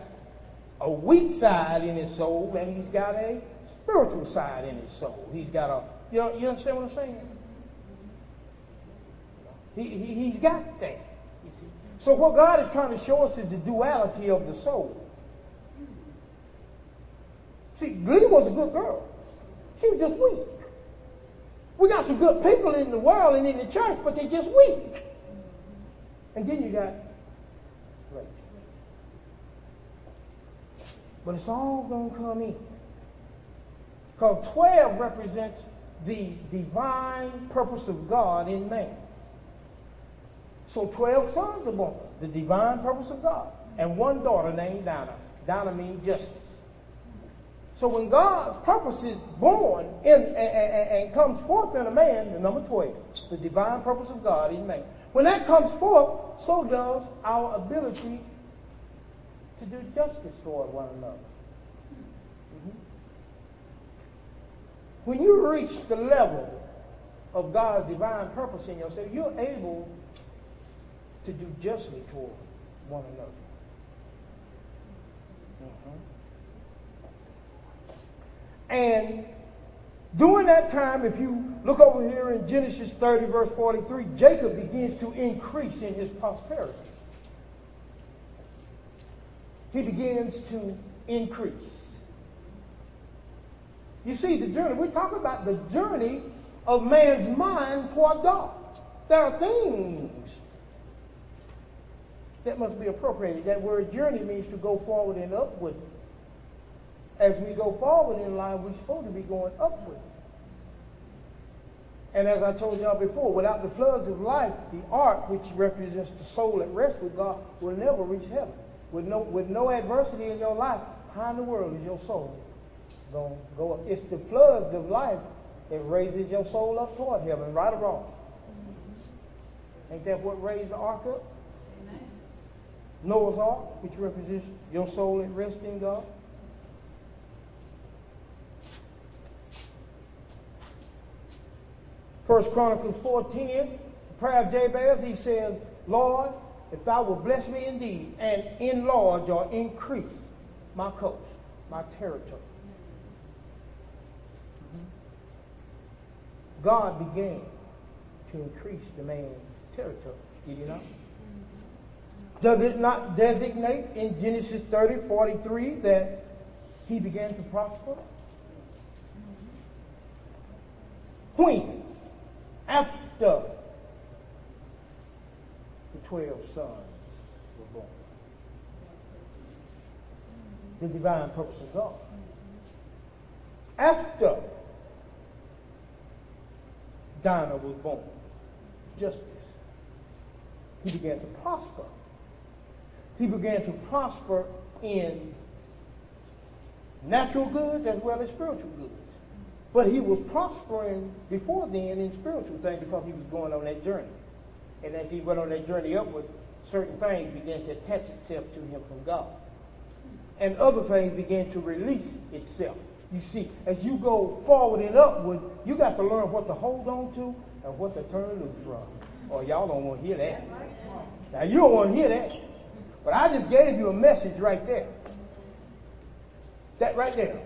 a weak side in his soul, and he's got a spiritual side in his soul. He's got a you know, you understand what I'm saying? He, he, he's got that. So what God is trying to show us is the duality of the soul. See, Leah was a good girl. She was just weak. We got some good people in the world and in the church, but they're just weak. And then you got. But it's all going to come in. Because 12 represents the divine purpose of God in man. So 12 sons are born, the divine purpose of God. And one daughter named Dinah. Dinah means justice. So when God's purpose is born in, and, and, and, comes forth in a man, the number 12, the divine purpose of God in man. When that comes forth, so does our ability to do justice toward one another. Mm-hmm. When you reach the level of God's divine purpose in yourself, you're able to do justly toward one another. Mm-hmm. And during that time, if you look over here in Genesis 30, verse 43, Jacob begins to increase in his prosperity. He begins to increase. You see, the journey, we're talking about the journey of man's mind toward God. There are things that must be appropriated. That word journey means to go forward and upward. As we go forward in life, we're supposed to be going upward. And as I told y'all before, without the floods of life, the ark, which represents the soul at rest with God, will never reach heaven. With no, with no adversity in your life, how in the world is your soul going to go up? It's the floods of life that raises your soul up toward heaven, right or wrong. Mm-hmm. Ain't that what raised the ark up? Noah's Ark, which represents your soul at rest in God. First Chronicles 4.10, the prayer of Jabez, he says, Lord, if thou will bless me indeed and enlarge or increase my coast, my territory. God began to increase the man's territory. Did he not? Does it not designate in Genesis 30, 43 that he began to prosper? When? After the 12 sons were born. The divine purpose of God. After Dinah was born, justice, he began to prosper he began to prosper in natural goods as well as spiritual goods. But he was prospering before then in spiritual things because he was going on that journey. And as he went on that journey upward, certain things began to attach itself to him from God. And other things began to release itself. You see, as you go forward and upward, you got to learn what to hold on to and what to turn loose from. Or y'all don't want to hear that. Now you don't want to hear that. But I just gave you a message right there. That right there.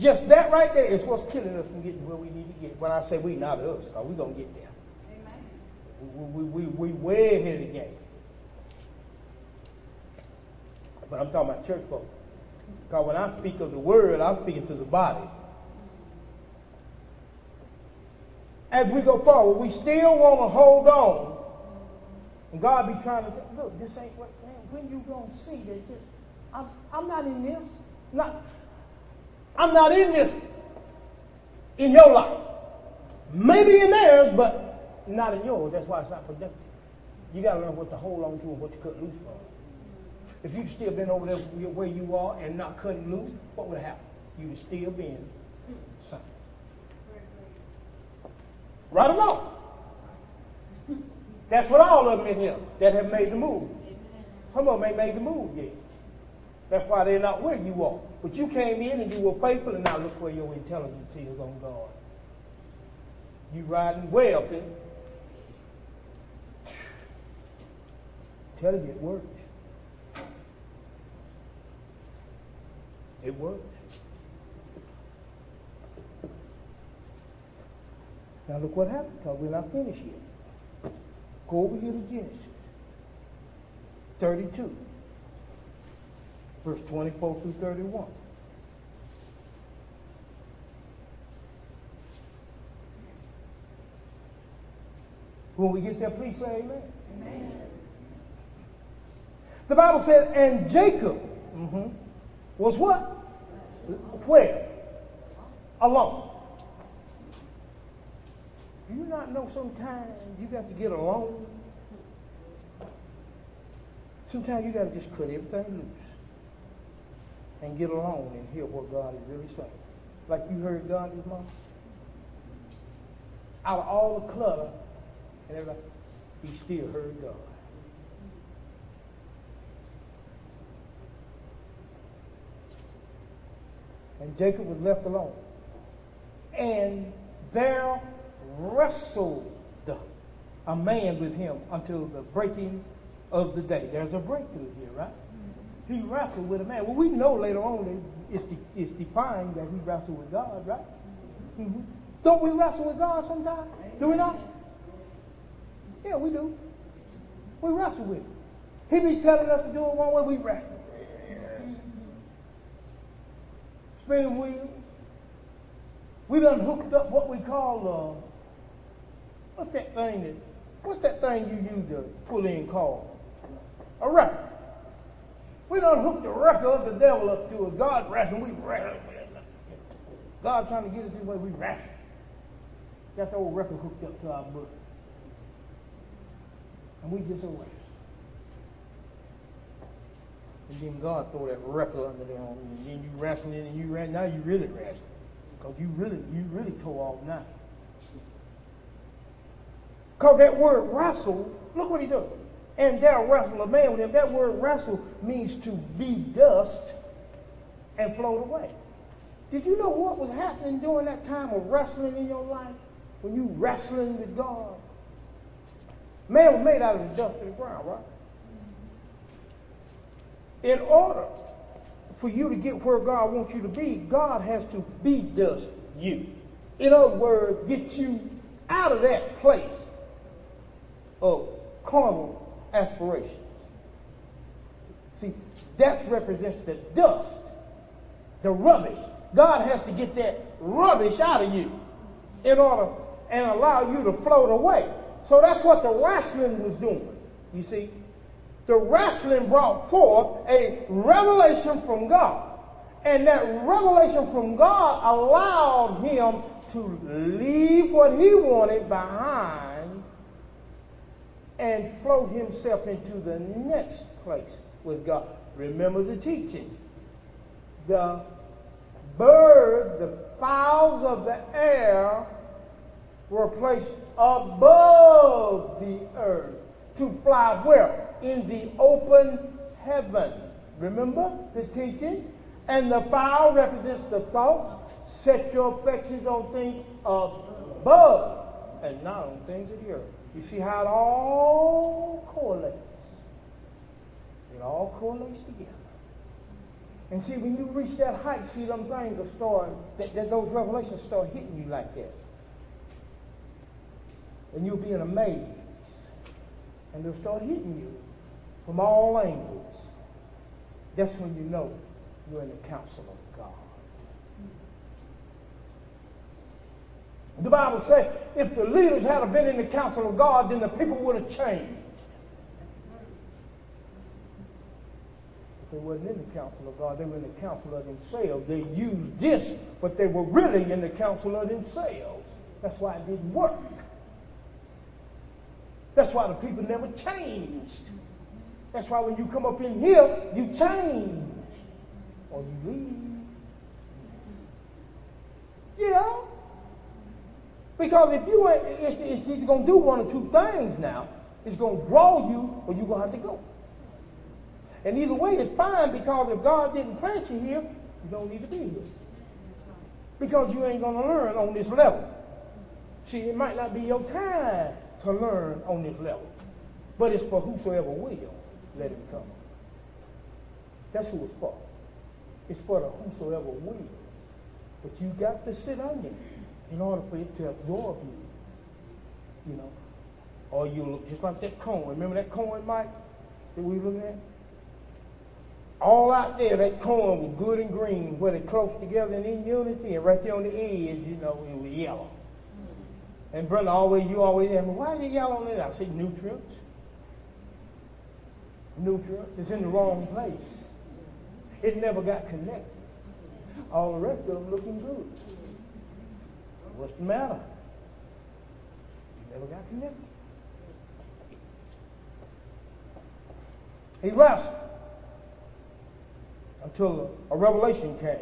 Just that right there is what's killing us from getting where we need to get. When I say we, not us, because we're going to get there. Amen. We, we, we, we way ahead of the game. But I'm talking about church folks. Because when I speak of the word, I'm speaking to the body. As we go forward, we still want to hold on. And God be trying to, look, this ain't what, when you gonna see that this, I'm, I'm not in this, not, I'm not in this in your life. Maybe in theirs, but not in yours. That's why it's not productive. You got to learn what to hold on to and what to cut loose from. If you'd still been over there where you are and not cutting loose, what would happen? You'd have still been something. Right or wrong? That's what all of them in here that have made the move. Some of them ain't made the move yet. That's why they're not where you are. But you came in and you were faithful, and now look where your intelligence is on God. You riding way up there. Tell you it works. It works. Now look what happened, because we're not finished yet. Go over here to Genesis. 32, verse 24 through 31. When we get there, please say amen. amen. The Bible says, and Jacob mm-hmm, was what? Where? Alone. Do you not know sometimes you got to get alone? Sometimes you got to just cut everything loose and get alone and hear what God is really saying. Like you heard God this morning. Out of all the clutter and everything, he still heard God. And Jacob was left alone. And there wrestled a man with him until the breaking of the day. There's a breakthrough here, right? He wrestled with a man. Well, we know later on that it's, de- it's defined that he wrestled with God, right? Mm-hmm. Don't we wrestle with God sometimes? Do we not? Yeah, we do. We wrestle with him. He be telling us to do it one way, we wrestle. Spinning wheels. We done hooked up what we call, uh, what's that thing that, what's that thing you use to pull in cars? A record. We done hooked the record of the devil up to us. God wrestling, we wrestle. God trying to get us this way, we wrestle. Got the old record hooked up to our butt. And we just arrest. And then God throw that record under you. And then you wrestling and you ran. Now you really wrestling. Because you really, you really tore off now. Because that word wrestle, look what he does. And there wrestle a man with him. That word wrestle means to be dust and float away. Did you know what was happening during that time of wrestling in your life? When you wrestling with God? Man was made out of the dust of the ground, right? In order for you to get where God wants you to be, God has to be dust you. In other words, get you out of that place of carnal aspirations. See, that represents the dust, the rubbish. God has to get that rubbish out of you in order and allow you to float away. So that's what the wrestling was doing. You see, the wrestling brought forth a revelation from God. And that revelation from God allowed him to leave what he wanted behind and float himself into the next place with God. Remember the teaching. The birds, the fowls of the air were placed above the earth to fly where? In the open heaven. Remember the teaching? And the fowl represents the thoughts. Set your affections on things above and not on things of the earth. You see how it all correlates. It all correlates together. And see, when you reach that height, see them things are starting, that, that those revelations start hitting you like that. And you'll be in a maze. And they'll start hitting you from all angles. That's when you know you're in the counsel of God. The Bible says if the leaders had been in the counsel of God, then the people would have changed. If they wasn't in the counsel of God, they were in the counsel of themselves. They used this, but they were really in the counsel of themselves. That's why it didn't work. That's why the people never changed. That's why when you come up in here, you change or you leave. Yeah. Because if you ain't, it's, it's going to do one or two things now. It's going to draw you or you're going to have to go. And either way, it's fine because if God didn't plant you here, you don't need to be here. Because you ain't going to learn on this level. See, it might not be your time to learn on this level. But it's for whosoever will, let him come. That's who it's for. It's for the whosoever will. But you got to sit on it in order for it to absorb you. You know. Or you look just like that corn. Remember that corn, Mike, that we were looking at? All out there, that corn was good and green, where they close together and in unity, and right there on the edge, you know, it was yellow. And Brenda always, you always ask me, why is it yellow on it? I say nutrients. Nutrients. It's in the wrong place. It never got connected. All the rest of them looking good. What's the matter? It never got connected. He wrestled until a revelation came.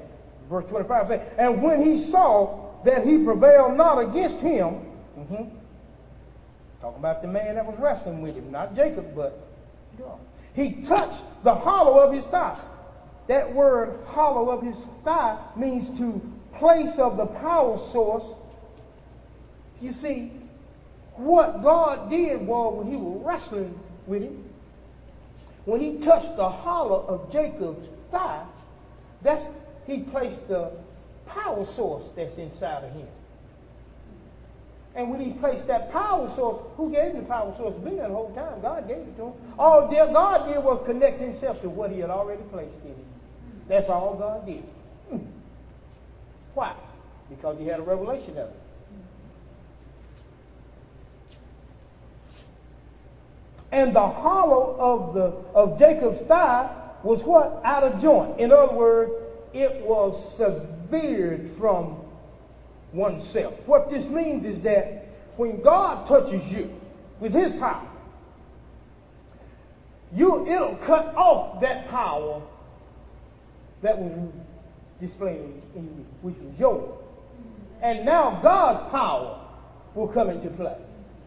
Verse 25 says, And when he saw that he prevailed not against him, mm-hmm, talking about the man that was wrestling with him, not Jacob, but God, he touched the hollow of his thigh. That word hollow of his thigh means to place of the power source. You see, what God did was when he was wrestling with him, when he touched the hollow of Jacob's thigh, that's he placed the power source that's inside of him. And when he placed that power source, who gave him the power source? Been there the whole time. God gave it to him. All God did was connect himself to what he had already placed in him. That's all God did. Hmm. Why? Because he had a revelation of it. And the hollow of the of Jacob's thigh was what? Out of joint. In other words, it was severed from oneself. What this means is that when God touches you with his power, you it'll cut off that power that was displayed in you, which was yours. And now God's power will come into play.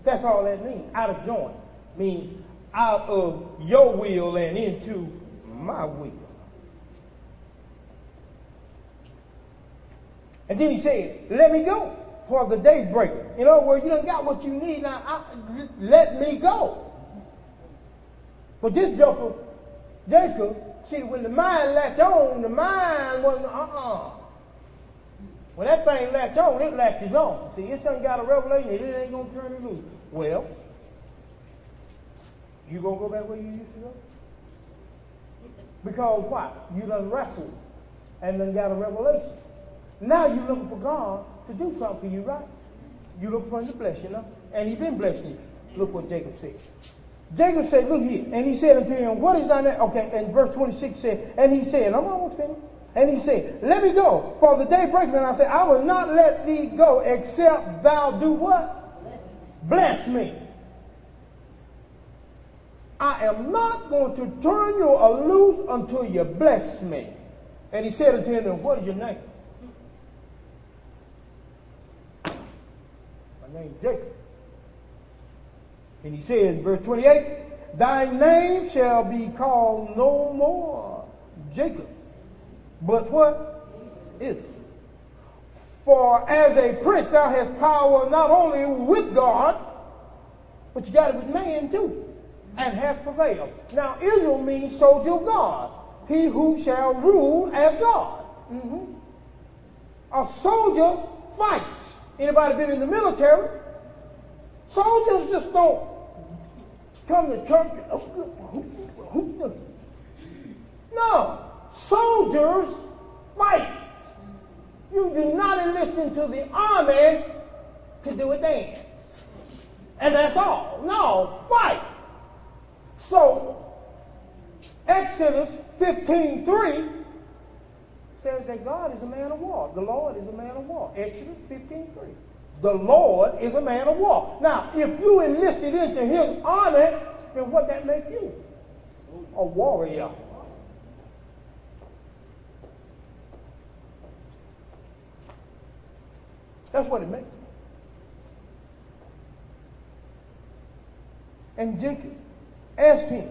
That's all that means. Out of joint means out of your will and into my will. And then he said, let me go for the day break. In other words, you don't got what you need now. I, let me go. But this joker, Jacob, see, when the mind latched on, the mind wasn't, uh-uh. When that thing latched on, it latches on. See, this thing got a revelation, it ain't going to turn it loose. Well, you going to go back where you used to go? Because what? You done wrestled and then got a revelation. Now you're looking for God to do something for you, right? You look for him to bless you, know? And he's been blessing you. Look what Jacob said. Jacob said, look here. And he said unto him, what is thy name? Okay, and verse 26 said, and he said, I'm almost finished. And he said, let me go, for the day breaks. And I said, I will not let thee go except thou do what? Bless, Bless me. I am not going to turn you loose until you bless me. And he said unto him, what is your name? Named Jacob. And he says, in verse 28, Thy name shall be called no more Jacob, but what? Israel. For as a prince thou hast power not only with God, but you got it with man too, and hath prevailed. Now Israel means soldier of God, he who shall rule as God. Mm-hmm. A soldier fights. Anybody been in the military? Soldiers just don't come to church. Oh, no. Soldiers fight. You do not enlist into the army to do a dance. And that's all. No, fight. So, Exodus 15.3 says that God is a man of war. The Lord is a man of war. Exodus 15.3. The Lord is a man of war. Now, if you enlisted into his army, then what that make you? A warrior. That's what it makes. And Jacob asked him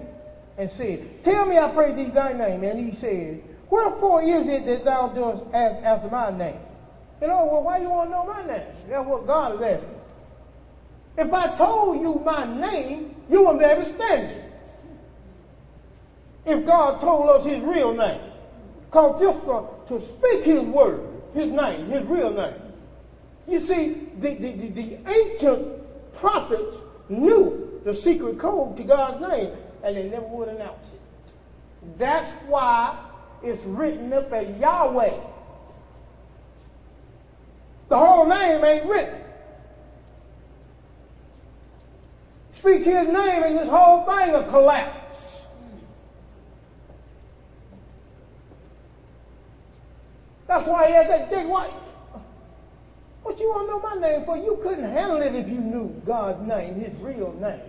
and said, Tell me, I pray thee, thy name. And he said, Wherefore is it that thou dost ask after my name? You know, well, why you want to know my name? That's what God is asking. If I told you my name, you wouldn't be able stand it. If God told us his real name. Because just for, to speak his word, his name, his real name. You see, the, the, the, the ancient prophets knew the secret code to God's name, and they never would announce it. That's why it's written up as Yahweh. The whole name ain't written. speak his name and this whole thing will collapse. That's why he had that big white. What you want to know my name for? You couldn't handle it if you knew God's name, his real name.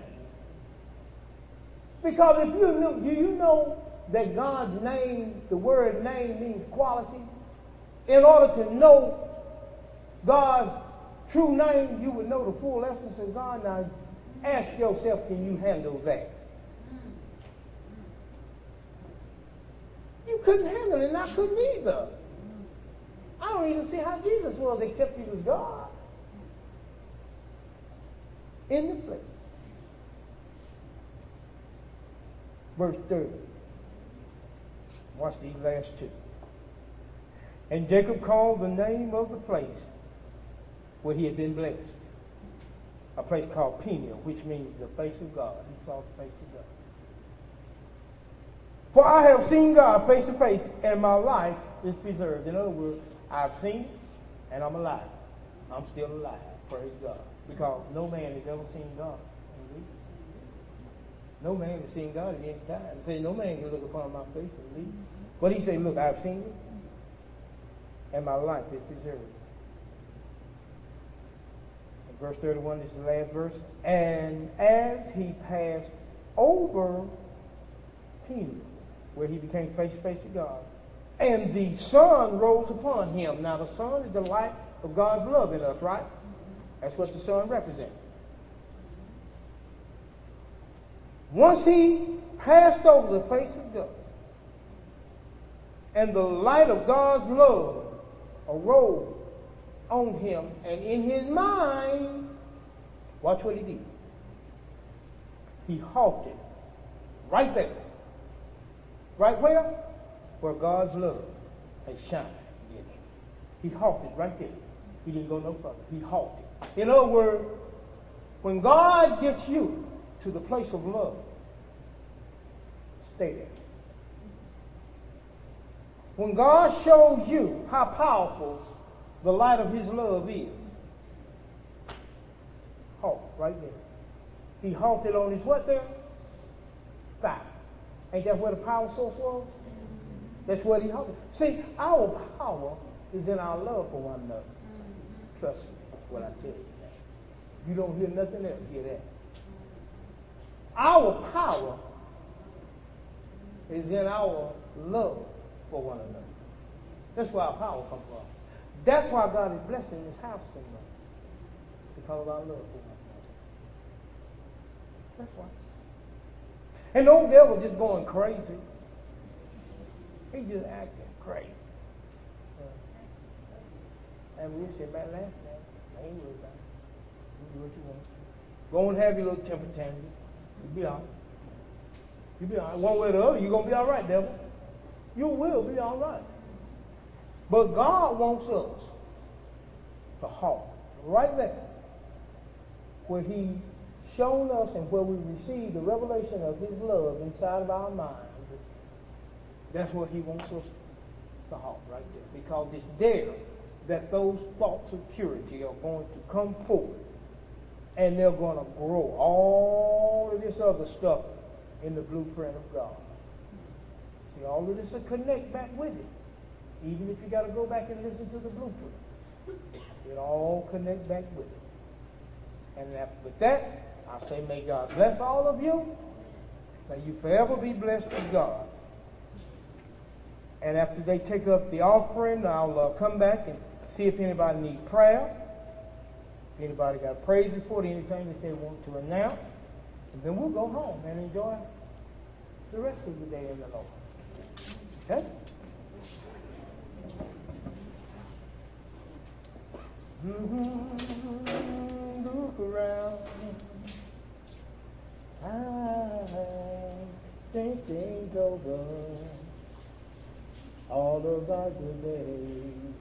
Because if you knew, do you know that God's name, the word name means quality? In order to know God's true name, you would know the full essence of God. Now, ask yourself, can you handle that? You couldn't handle it, and I couldn't either. I don't even see how Jesus was, except he was God. In the flesh. Verse 30. Watch these last two. And Jacob called the name of the place where he had been blessed. A place called Peniel, which means the face of God. He saw the face of God. For I have seen God face to face, and my life is preserved. In other words, I've seen and I'm alive. I'm still alive. Praise God. Because no man has ever seen God. No man has seen God at any time. He said, no man can look upon my face and leave. But he said, look, I've seen it, and my life is preserved. Verse 31 this is the last verse. And as he passed over Peniel, where he became face to face with God, and the sun rose upon him. Now, the sun is the light of God's love in us, right? That's what the sun represents. Once he passed over the face of God, and the light of God's love arose on him, and in his mind, watch what he did. He halted right there. Right where? Where God's love had shined in him. He halted right there. He didn't go no further. He halted. In other words, when God gets you to the place of love, stay there. When God shows you how powerful the light of his love is, halt right there. He halted on his what there? Stop. Ain't that where the power source was? That's what he halted. See, our power is in our love for one another. Trust me, what I tell you. You don't hear nothing else, hear that. Our power is in our love for one another. That's where our power comes from. That's why God is blessing this house so much. Because of our love for one another. That's why. And old devil just going crazy. He just acting crazy. Uh, and we sit back laughing at him. I ain't worried about it. You do what you want. Go and have your little temper tantrum. You'll be all right. You'll be all right. One way or the other, you're going to be all right, devil. You will be all right. But God wants us to halt right there where He shown us and where we receive the revelation of His love inside of our minds. That's what He wants us to halt right there. Because it's there that those thoughts of purity are going to come forth and they're going to grow all of this other stuff in the blueprint of God. See, all of this will connect back with it. Even if you got to go back and listen to the blueprint, it all connect back with it. And with that, I say, may God bless all of you. May you forever be blessed with God. And after they take up the offering, I'll uh, come back and see if anybody needs prayer. Anybody got praise report, anything that they want to announce. And then we'll go home and enjoy the rest of the day in the Lord. Okay? Mm-hmm. Look around. I think things over all of our good days.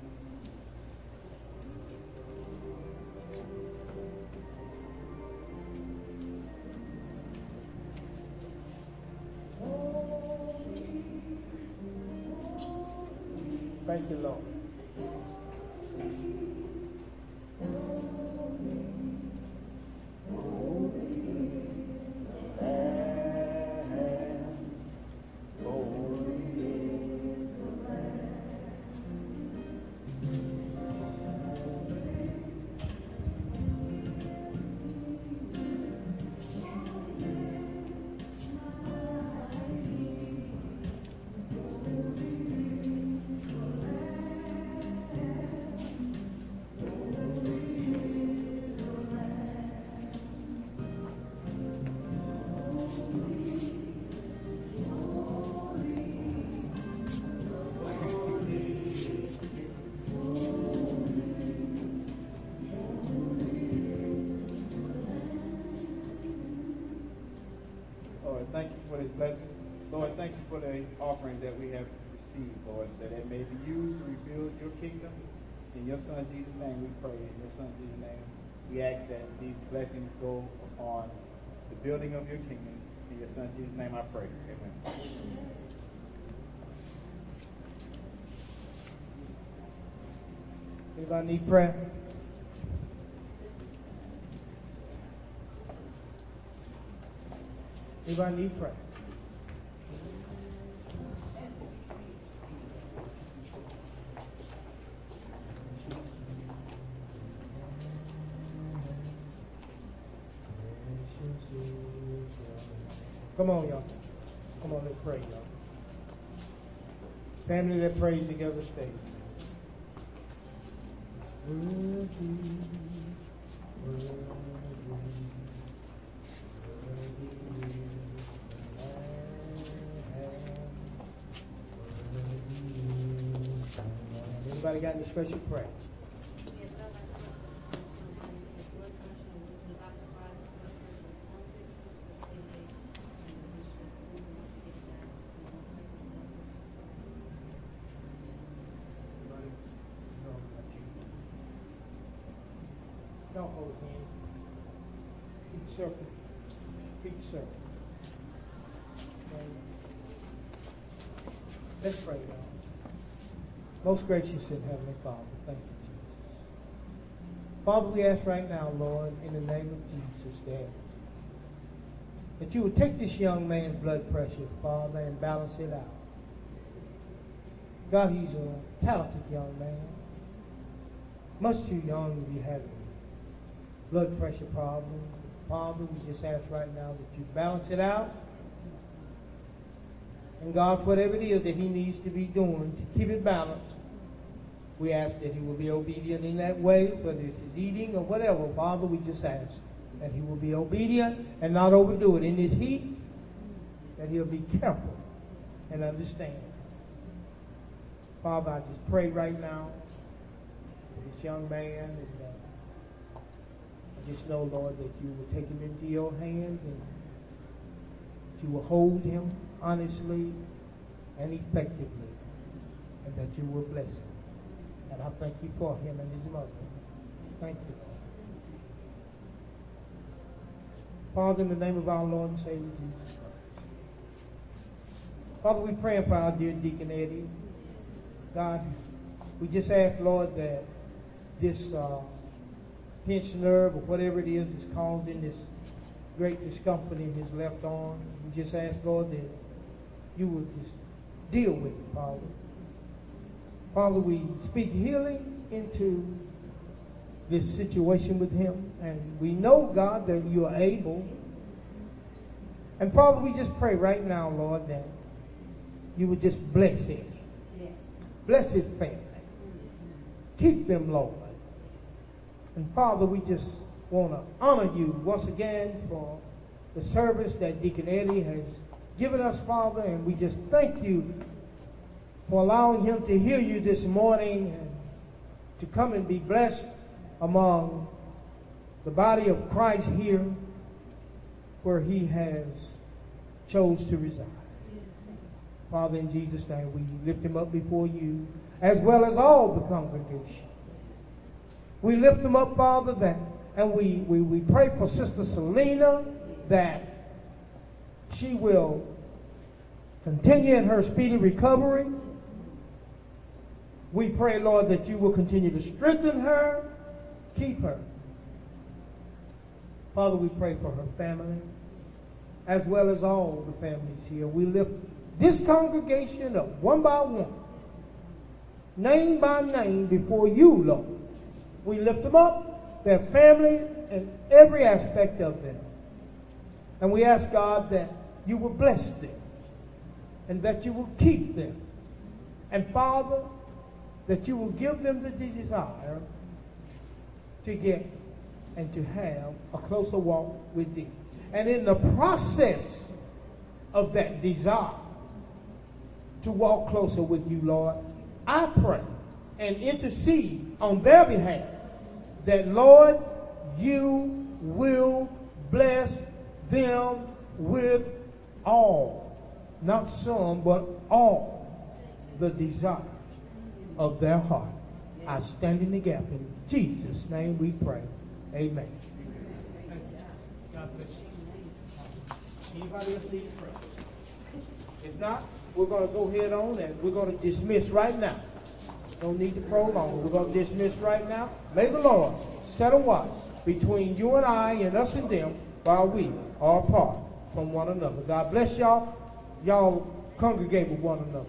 Thank you, Lord. Offering that we have received, Lord, so that it may be used to rebuild your kingdom. In your son Jesus' name we pray. In your son Jesus' name we ask that these blessings go upon the building of your kingdom. In your son Jesus' name I pray. Amen. Anybody need prayer? Anybody need prayer? Come on, y'all. Come on, let's pray, y'all. Family that prays together, stay. Anybody got any special prayer? Keep circle. Keep circle. And Let's pray now. Most gracious and heavenly Father, thank you, Jesus. Father, we ask right now, Lord, in the name of Jesus, that, that you would take this young man's blood pressure, Father, and balance it out. God, he's a talented young man. Much too young to be having blood pressure problems. Father, we just ask right now that you balance it out. And God, whatever it is that he needs to be doing to keep it balanced, we ask that he will be obedient in that way, whether it's his eating or whatever. Father, we just ask that he will be obedient and not overdo it in his heat, that he'll be careful and understand. Father, I just pray right now for this young man, and uh, I just know, Lord, that you will take him into your hands and you will hold him honestly and effectively, and that you will bless him. And I thank you for him and his mother. Thank you. Father, in the name of our Lord and Savior Jesus. Father, we pray for our dear Deacon Eddie. God, we just ask, Lord, that this uh, pinched nerve or whatever it is that's causing this great discomfort in his left arm, we just ask, Lord, that you would just deal with it, Father. Father, we speak healing into this situation with him. And we know, God, that you are able. And Father, we just pray right now, Lord, that you would just bless him. Yes. Bless his family. Keep them, Lord. And Father, we just want to honor you once again for the service that Deacon Eddie has given us, Father. And we just thank you for allowing him to hear you this morning and to come and be blessed among the body of Christ here where he has chose to reside. Father, in Jesus' name, we lift him up before you, as well as all the congregation. We lift them up, Father, that, and we, we, we pray for Sister Selena that she will continue in her speedy recovery. We pray, Lord, that you will continue to strengthen her, keep her. Father, we pray for her family, as well as all the families here. We lift this congregation up one by one, name by name, before you, Lord. We lift them up, their family, and every aspect of them. And we ask, God, that you will bless them and that you will keep them. And Father, that you will give them the desire to get and to have a closer walk with thee. And in the process of that desire to walk closer with you, Lord, I pray and intercede on their behalf that, Lord, you will bless them with all, not some, but all the desires of their heart. I stand in the gap. In Jesus' name we pray. Amen. Anybody else need prayer? If not, we're going to go ahead on and we're going to dismiss right now. Don't need to prolong. We're going to dismiss right now. May the Lord set a watch between you and I and us and them while we are apart from one another. God bless y'all. Y'all congregate with one another.